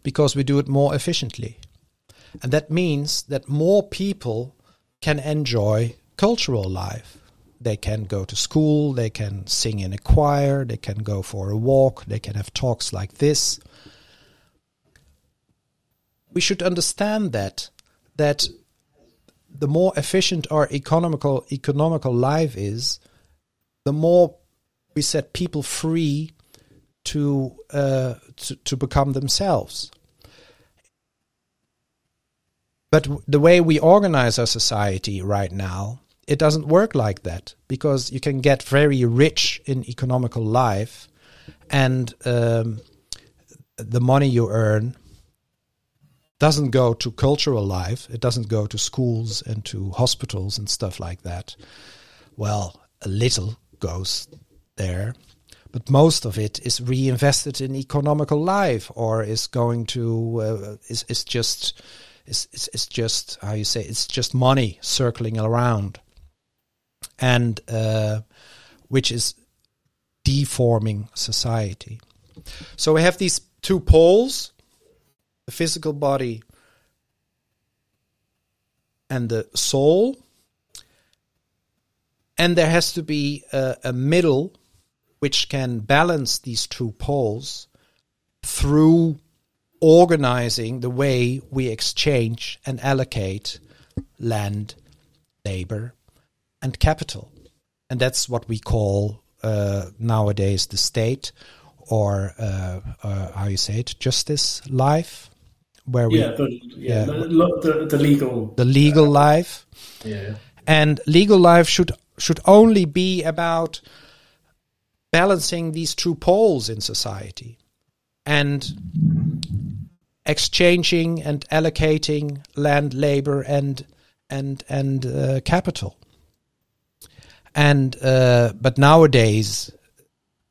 because we do it more efficiently. And that means that more people can enjoy cultural life. They can go to school, they can sing in a choir, they can go for a walk, they can have talks like this. We should understand that that the more efficient our economical economical life is, the more we set people free to uh, to, to become themselves. But the way we organize our society right now it doesn't work like that because you can get very rich in economical life and um, the money you earn doesn't go to cultural life. It doesn't go to schools and to hospitals and stuff like that. Well a little goes there but most of it is reinvested in economical life or is going to uh, is, is just is, is, is just how you say it's just money circling around and uh, which is deforming society. So we have these two poles the physical body and the soul. And there has to be a, a middle which can balance these two poles through organizing the way we exchange and allocate land, labor, and capital. And that's what we call uh, nowadays the state, or uh, uh, how you say it, justice life, where we yeah, the, yeah, yeah the, the, the, legal the legal life. Yeah, and legal life should should only be about balancing these two poles in society and exchanging and allocating land, labor, and and and uh, capital. And uh, but nowadays,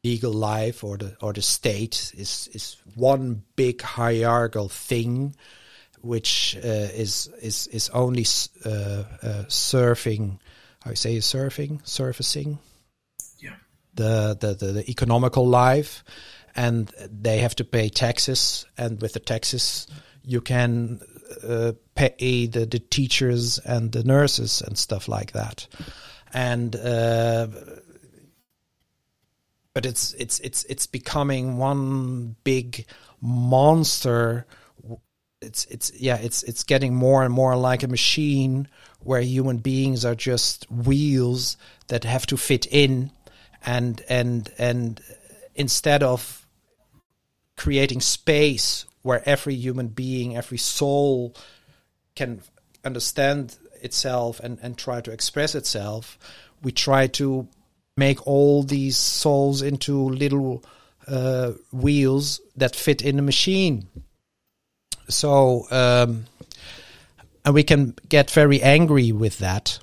legal life or the or the state is is one big hierarchical thing, which uh, is is is only uh, uh, surfing. How you say surfing, surfacing. The, the the the economical life, and they have to pay taxes, and with the taxes, you can uh, pay the, the teachers and the nurses and stuff like that, and. Uh, but it's it's it's it's becoming one big monster it's it's yeah it's it's getting more and more like a machine where human beings are just wheels that have to fit in and and and instead of creating space where every human being every soul can understand itself and and try to express itself we try to make all these souls into little uh, wheels that fit in a machine so um, and we can get very angry with that.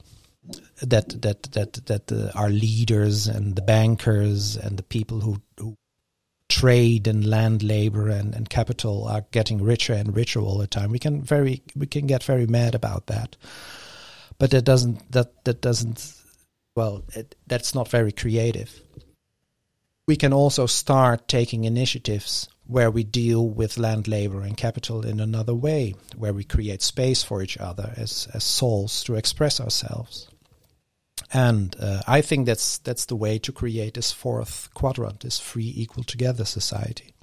That that that that uh, our leaders and the bankers and the people who, who trade and land labor and, and capital are getting richer and richer all the time. We can very we can get very mad about that, but that doesn't that that doesn't well it, that's not very creative. We can also start taking initiatives where we deal with land, labor, and capital in another way, where we create space for each other as, as souls to express ourselves. And uh, I think that's that's the way to create this fourth quadrant, this free, equal, together society.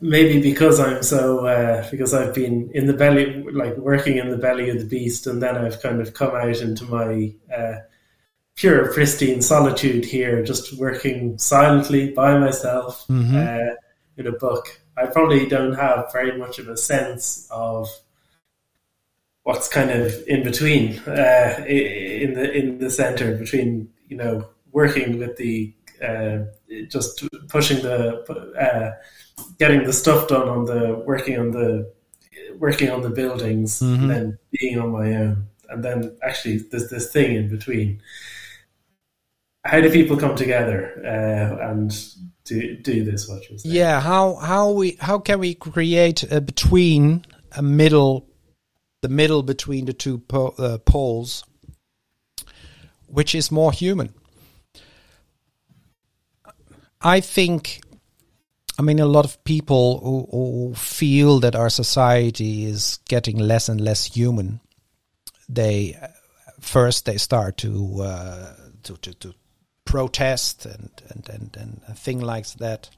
Maybe because I'm so uh, because I've been in the belly, like working in the belly of the beast, and then I've kind of come out into my uh, pure, pristine solitude here, just working silently by myself. Mm-hmm uh, in a book, I probably don't have very much of a sense of what's kind of in between, uh, in the in the center between you know working with the uh, just pushing the uh, getting the stuff done on the working on the working on the buildings mm-hmm. and then being on my own and then actually there's this thing in between how do people come together uh, and do do this? What Yeah, how how we how can we create a between a middle, the middle between the two po- uh, poles, which is more human? I think. I mean, a lot of people who, who feel that our society is getting less and less human. They first they start to uh, to, to, to protest and, and, and, and thing like that.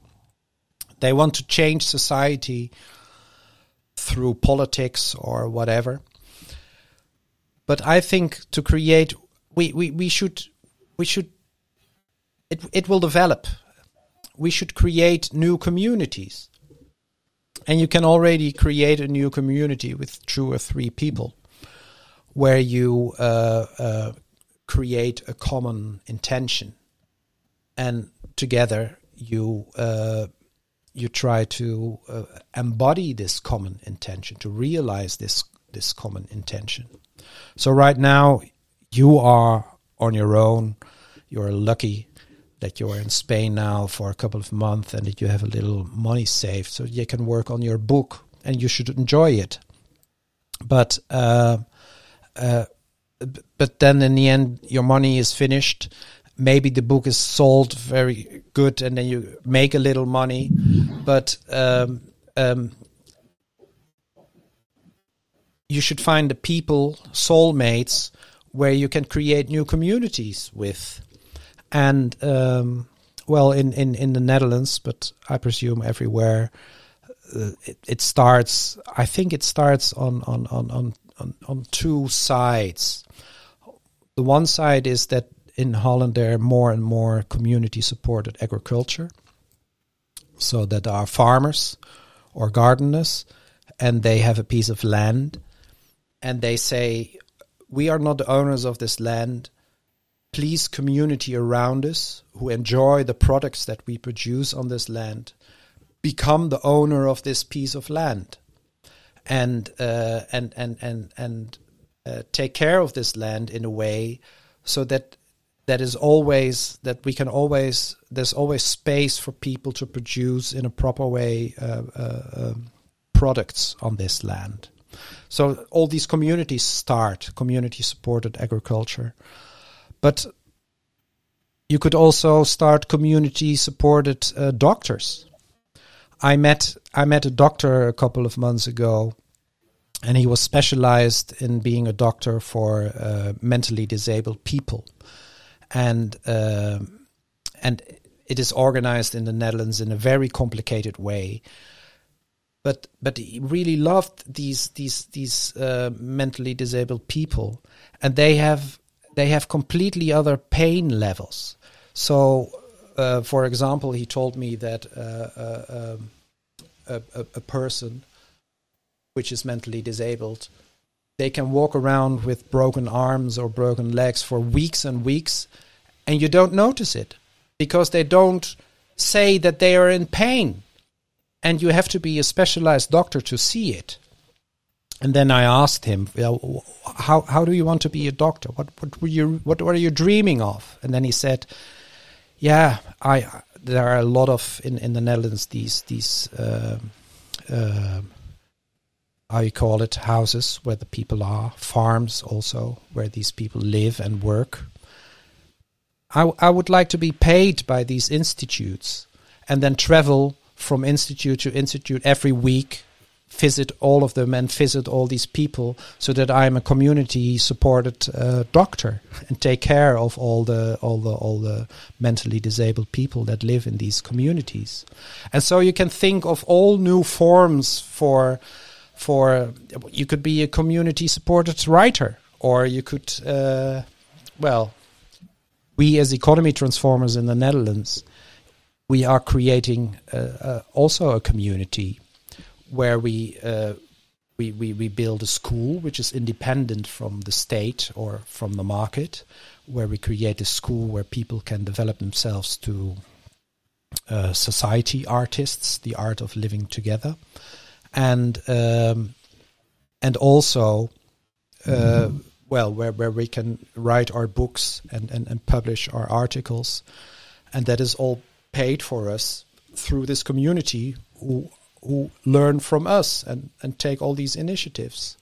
They want to change society through politics or whatever. But I think to create, we, we, we should, we should, it, it will develop. We should create new communities. And you can already create a new community with two or three people where you uh, uh, create a common intention and together you uh, you try to uh, embody this common intention to realize this this common intention. So right now you are on your own. You're lucky that you're in Spain now for a couple of months and that you have a little money saved so you can work on your book and you should enjoy it. But uh, uh, but then in the end your money is finished maybe the book is sold very good and then you make a little money but um, um, you should find the people soulmates where you can create new communities with. And um, well in, in, in the netherlands but i presume everywhere uh, it, it starts i think it starts on on, on, on, on, on two sides. The one side is that in Holland there are more and more community supported agriculture. So that are farmers or gardeners and they have a piece of land and they say, We are not the owners of this land. Please, community around us who enjoy the products that we produce on this land, become the owner of this piece of land and uh, and and and and uh, take care of this land in a way so that that is always that we can always there's always space for people to produce in a proper way uh, uh, um, products on this land. So all these communities start community supported agriculture, but you could also start community supported uh, doctors. I met I met a doctor a couple of months ago, and he was specialized in being a doctor for uh, mentally disabled people, and uh, and it is organized in the Netherlands in a very complicated way. But but he really loved these these these uh, mentally disabled people, and they have they have completely other pain levels. So, uh, for example, he told me that uh, uh um, a, a, a person which is mentally disabled, they can walk around with broken arms or broken legs for weeks and weeks, and you don't notice it because they don't say that they are in pain. And you have to be a specialized doctor to see it. And then I asked him, well, how how do you want to be a doctor? What what were you what, are you dreaming of? And then he said, Yeah, I there are a lot of in, in the Netherlands these these uh, uh, how you call it houses where the people are farms also where these people live and work I, I would like to be paid by these institutes and then travel from institute to institute every week, visit all of them and visit all these people so that I'm a community supported uh, doctor and take care of all the all the all the mentally disabled people that live in these communities. And so you can think of all new forms for for you could be a community supported writer or you could uh, well we as economy transformers in the Netherlands, we are creating uh, uh, also a community where we, uh, we, we we build a school which is independent from the state or from the market, where we create a school where people can develop themselves to uh, society artists, the art of living together, and um, and also. Mm-hmm well, where, where we can write our books and, and, and publish our articles. And that is all paid for us through this community who who learn from us and, and take all these initiatives.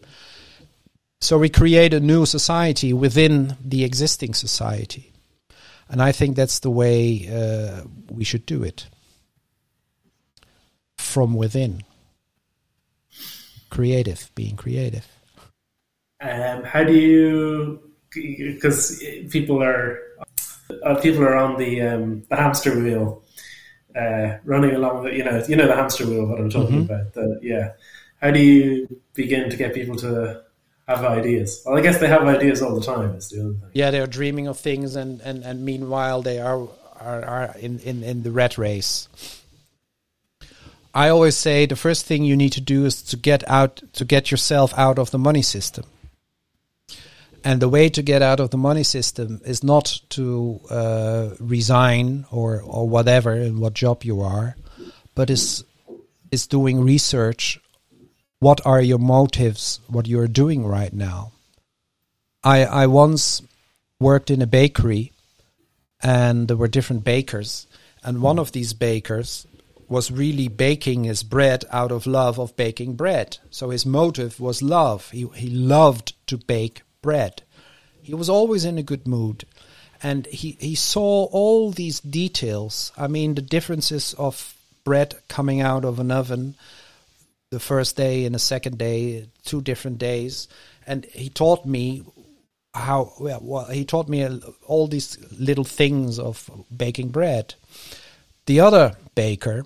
So we create a new society within the existing society. And I think that's the way uh, we should do it from within. Creative, being creative. Um, how do you? Because people are uh, people are on the um, the hamster wheel, uh, running along. The, you know, you know the hamster wheel. What I'm talking mm-hmm. about. The, yeah. How do you begin to get people to have ideas? Well, I guess they have ideas all the time. Is the other thing. Yeah, they're dreaming of things, and and and meanwhile they are are, are in, in in the rat race. I always say the first thing you need to do is to get out to get yourself out of the money system and the way to get out of the money system is not to uh, resign or or whatever in what job you are, but is is doing research. What are your motives? What you're doing right now? I I once worked in a bakery, and there were different bakers, and one of these bakers was really baking his bread out of love of baking bread. So his motive was love. He he loved to bake bread. He was always in a good mood. And he, he saw all these details. I mean, the differences of bread coming out of an oven the first day and the second day, two different days. And he taught me how, well, he taught me all these little things of baking bread. The other baker,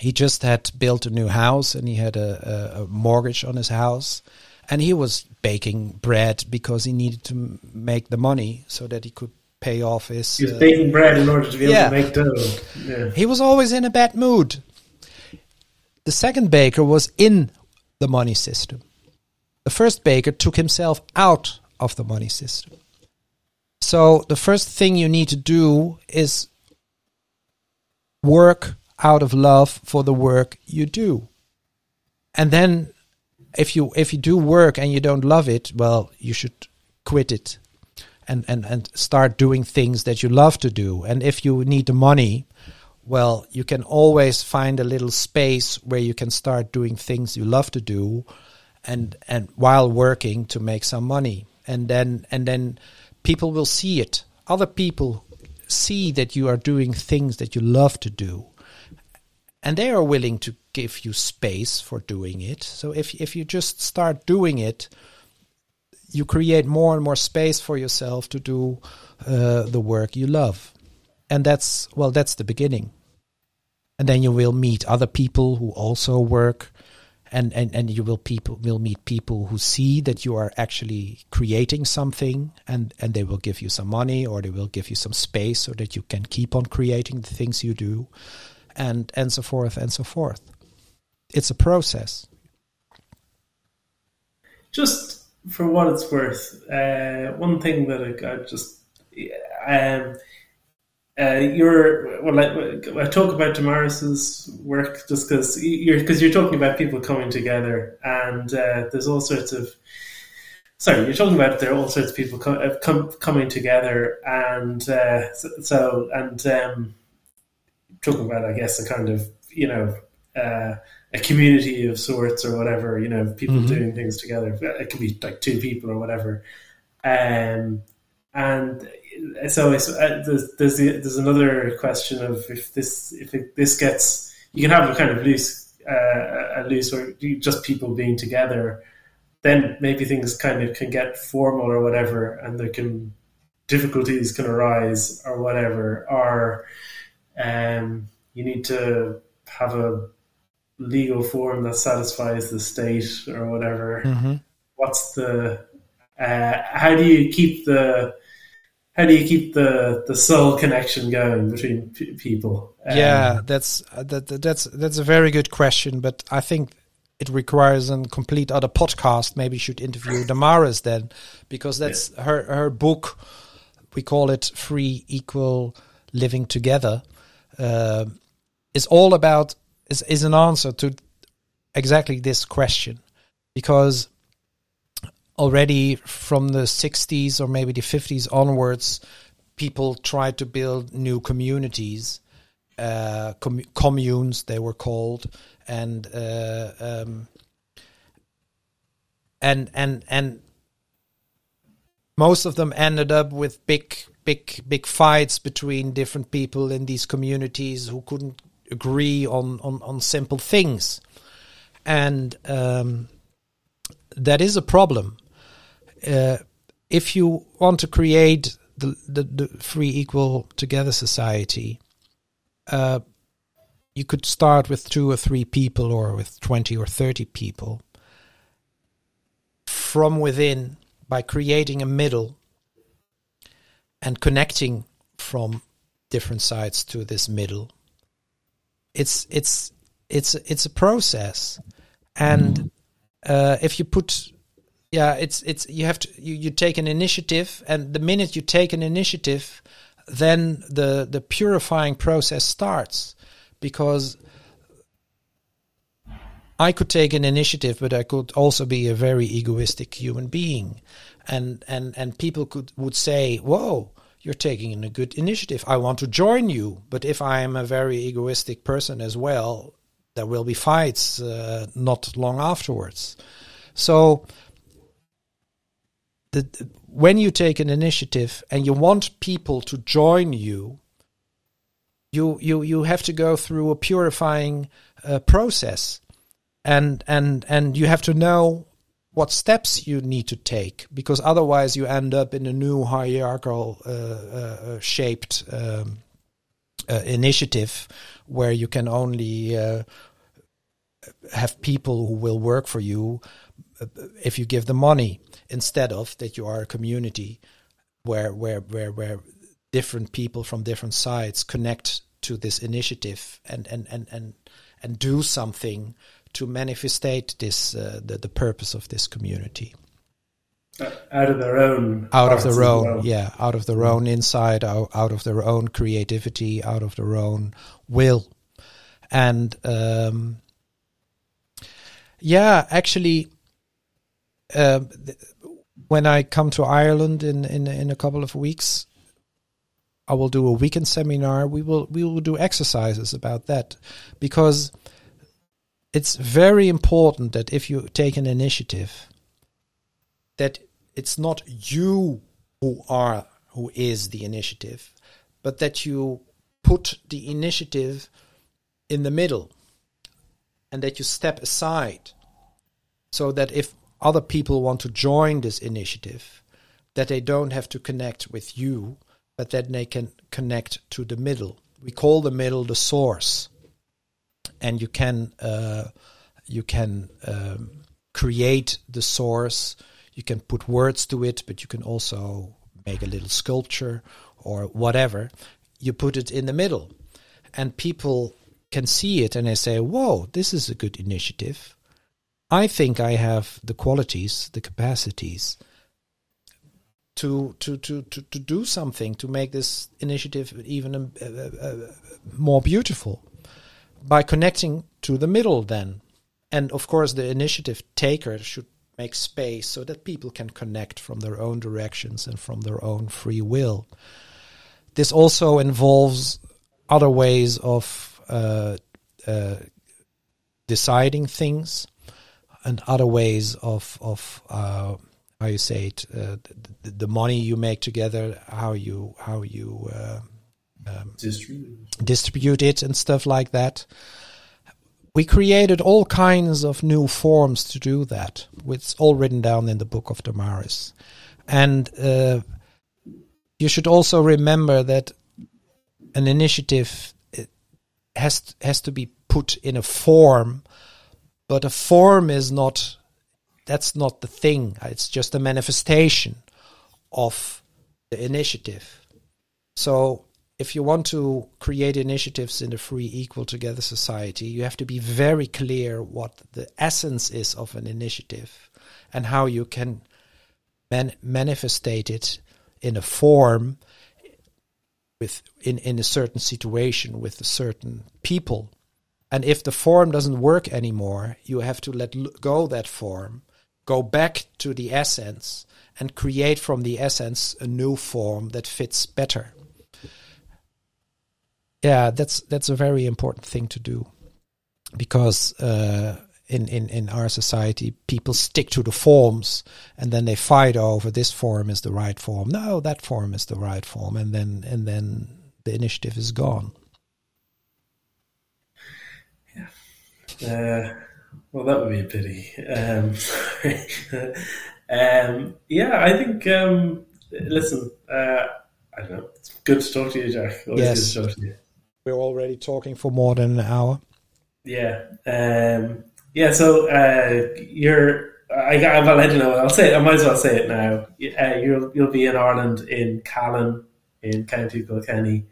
he just had built a new house and he had a, a, a mortgage on his house and he was baking bread because he needed to make the money so that he could pay off his. He was uh, baking bread in order to be yeah. able to make dough. Yeah. He was always in a bad mood. The second baker was in the money system. The first baker took himself out of the money system. So the first thing you need to do is work out of love for the work you do. And then if you if you do work and you don't love it, well, you should quit it and and and start doing things that you love to do. And if you need the money, well, you can always find a little space where you can start doing things you love to do and and while working to make some money. And then and then people will see it. Other people see that you are doing things that you love to do and they are willing to give you space for doing it. So if if you just start doing it, you create more and more space for yourself to do uh, the work you love, and that's well, that's the beginning. And then you will meet other people who also work and, and, and you will people will meet people who see that you are actually creating something and, and they will give you some money or they will give you some space so that you can keep on creating the things you do and and so forth and so forth. It's a process. Just for what it's worth, uh, one thing that I, I just um, uh, you're well. I, I, talk about Damaris's work just because you're because you're talking about people coming together, and uh, there's all sorts of. Sorry, you're talking about there are all sorts of people com- uh, com- coming together, and uh, so, so, and um, talking about, I guess, a kind of you know uh, a community of sorts or whatever. You know, people mm-hmm. doing things together. It could be like two people or whatever, um, and so uh, there's there's, the, there's another question of if this if it, this gets you can have a kind of loose uh, a loose or just people being together, then maybe things kind of can get formal or whatever, and there can difficulties can arise or whatever, or um, you need to have a legal form that satisfies the state or whatever. Mm-hmm. What's the uh, how do you keep the how do you keep the the soul connection going between p- people? Um, yeah, that's uh, that, that's that's a very good question, but I think it requires a complete other podcast. Maybe you should interview Damaris then, because that's yeah. her her book. We call it "Free Equal Living Together." Uh, is all about is is an answer to exactly this question, because already from the 60s or maybe the 50s onwards, people tried to build new communities, uh, com- communes they were called, and uh, um, and and and most of them ended up with big big big fights between different people in these communities who couldn't agree on on, on simple things, and um, that is a problem. Uh, if you want to create the, the, the free, equal, together society, uh, you could start with two or three people or with 20 or 30 people from within by creating a middle and connecting from different sides to this middle. It's it's it's it's a process. And uh, if you put yeah it's it's you have to you, you take an initiative and the minute you take an initiative then the the purifying process starts. Because I could take an initiative, but I could also be a very egoistic human being, and and and people could would say, "Whoa, you're taking a good initiative. I want to join you." But if I am a very egoistic person as well, there will be fights uh, not long afterwards. So the, when you take an initiative and you want people to join you, you you you have to go through a purifying uh, process, and and and you have to know what steps you need to take because otherwise you end up in a new hierarchical uh, uh, uh shaped um, uh, initiative where you can only uh, have people who will work for you if you give them money instead of that you are a community where where where where different people from different sides connect to this initiative and and and and, and do something to manifestate this uh, the, the purpose of this community out of their own out of their own well. yeah out of their own inside out, out of their own creativity out of their own will and um, yeah actually uh, when I come to Ireland in, in in a couple of weeks, I will do a weekend seminar. We will we will do exercises about that because it's very important that if you take an initiative, that it's not you who are who is the initiative, but that you put the initiative in the middle and that you step aside so that if other people want to join this initiative that they don't have to connect with you but that they can connect to the middle. We call the middle the source and you can uh, you can um, create the source. You can put words to it but you can also make a little sculpture or whatever. You put it in the middle and people can see it and they say whoa this is a good initiative. I think i have the qualities the capacities to to to to, to do something to make this initiative even uh, uh, uh, more beautiful by connecting to the middle then. And of course the initiative taker should make space so that people can connect from their own directions and from their own free will. This also involves other ways of uh, uh, deciding things and other ways of of uh, how you say it uh, the, the, money you make together how you how you uh, um, distribute. it and stuff like that. We created all kinds of new forms to do that it's all written down in the book of Damaris. And uh, you should also remember that an initiative has has to be put in a form but a form is not that's not the thing. It's just a manifestation of the initiative. So if you want to create initiatives in a free equal together society you have to be very clear what the essence is of an initiative and how you can man- manifestate it in a form with in, in a certain situation with a certain people. And if the form doesn't work anymore you have to let go that form go back to the essence and create from the essence a new form that fits better yeah that's that's a very important thing to do because uh, in, in, in our society, people stick to the forms and then they fight over this form is the right form. No, that form is the right form, and then and then the initiative is gone. Yeah. Uh, well, that would be a pity. Um, um, yeah, I think. Um, listen, uh, I don't know. It's good to talk to you, Jac. Always yes. good to talk to you. We're already talking for more than an hour. Yeah. Um, yeah, so uh, you're. I, well, I don't know. I'll say. It, I might as well say it now. Uh, you'll you'll be in Ireland in Callan in County Kilkenny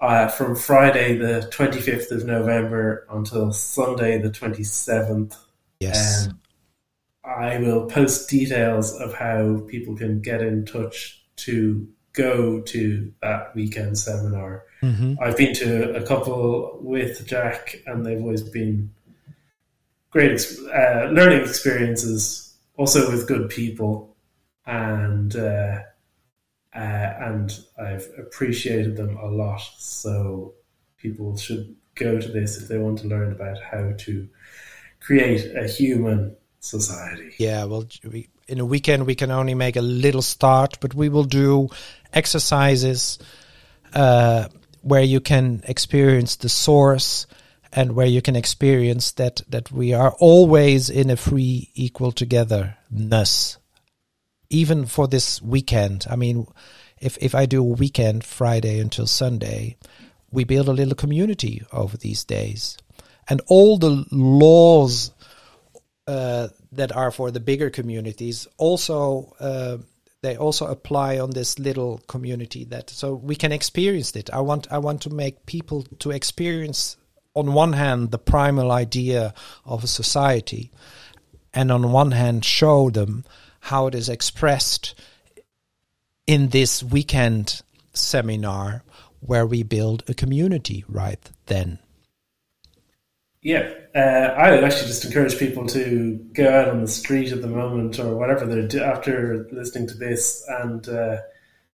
uh, from Friday the twenty fifth of November until Sunday the twenty seventh. Yes. Um, I will post details of how people can get in touch to go to that weekend seminar. Mm-hmm. I've been to a couple with Jac, and they've always been great uh, learning experiences, also with good people, and uh, uh, and I've appreciated them a lot. So people should go to this if they want to learn about how to create a human society. Yeah, well, we, in a weekend we can only make a little start, but we will do exercises uh, where you can experience the source and where you can experience that that we are always in a free equal togetherness even for this weekend. I mean if if i do a weekend friday until sunday we build a little community over these days. And all the laws uh, that are for the bigger communities also uh, they also apply on this little community that so we can experience it i want i want to make people to experience on one hand the primal idea of a society, and on one hand show them how it is expressed in this weekend seminar where we build a community right then. Yeah, uh, I would actually just encourage people to go out on the street at the moment or whatever they're do- after listening to this and uh,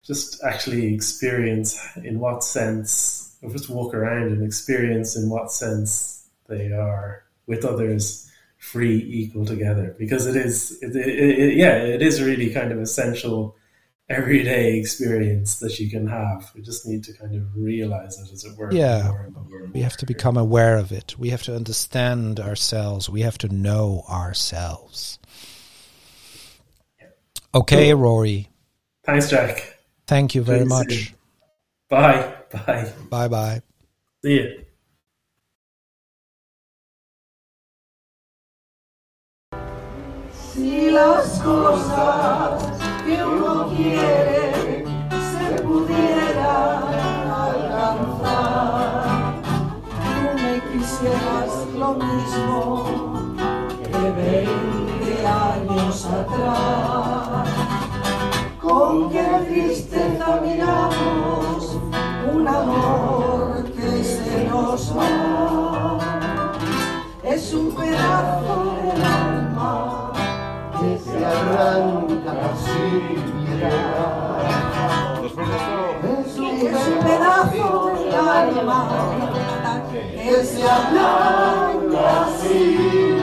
just actually experience in what sense or just walk around and experience in what sense they are with others free equal together. Because it is it, it, it, yeah it is really kind of essential everyday experience that you can have. We just need to kind of realize it, as it were. Yeah. more and more and We have to become aware of it. We have to understand ourselves. We have to know ourselves. Okay, Rory. Thanks, Jac. Thank you very Please much. do. Bye. Bye. Bye bye. See you. Si las cosas que uno quiere se pudieran alcanzar, tú me quisieras lo mismo que veinte años atrás. Con qué tristeza miramos un amor que se nos va. Es un pedazo arranca sin piedad. Es un, es un pedazo del alma que se arranca sin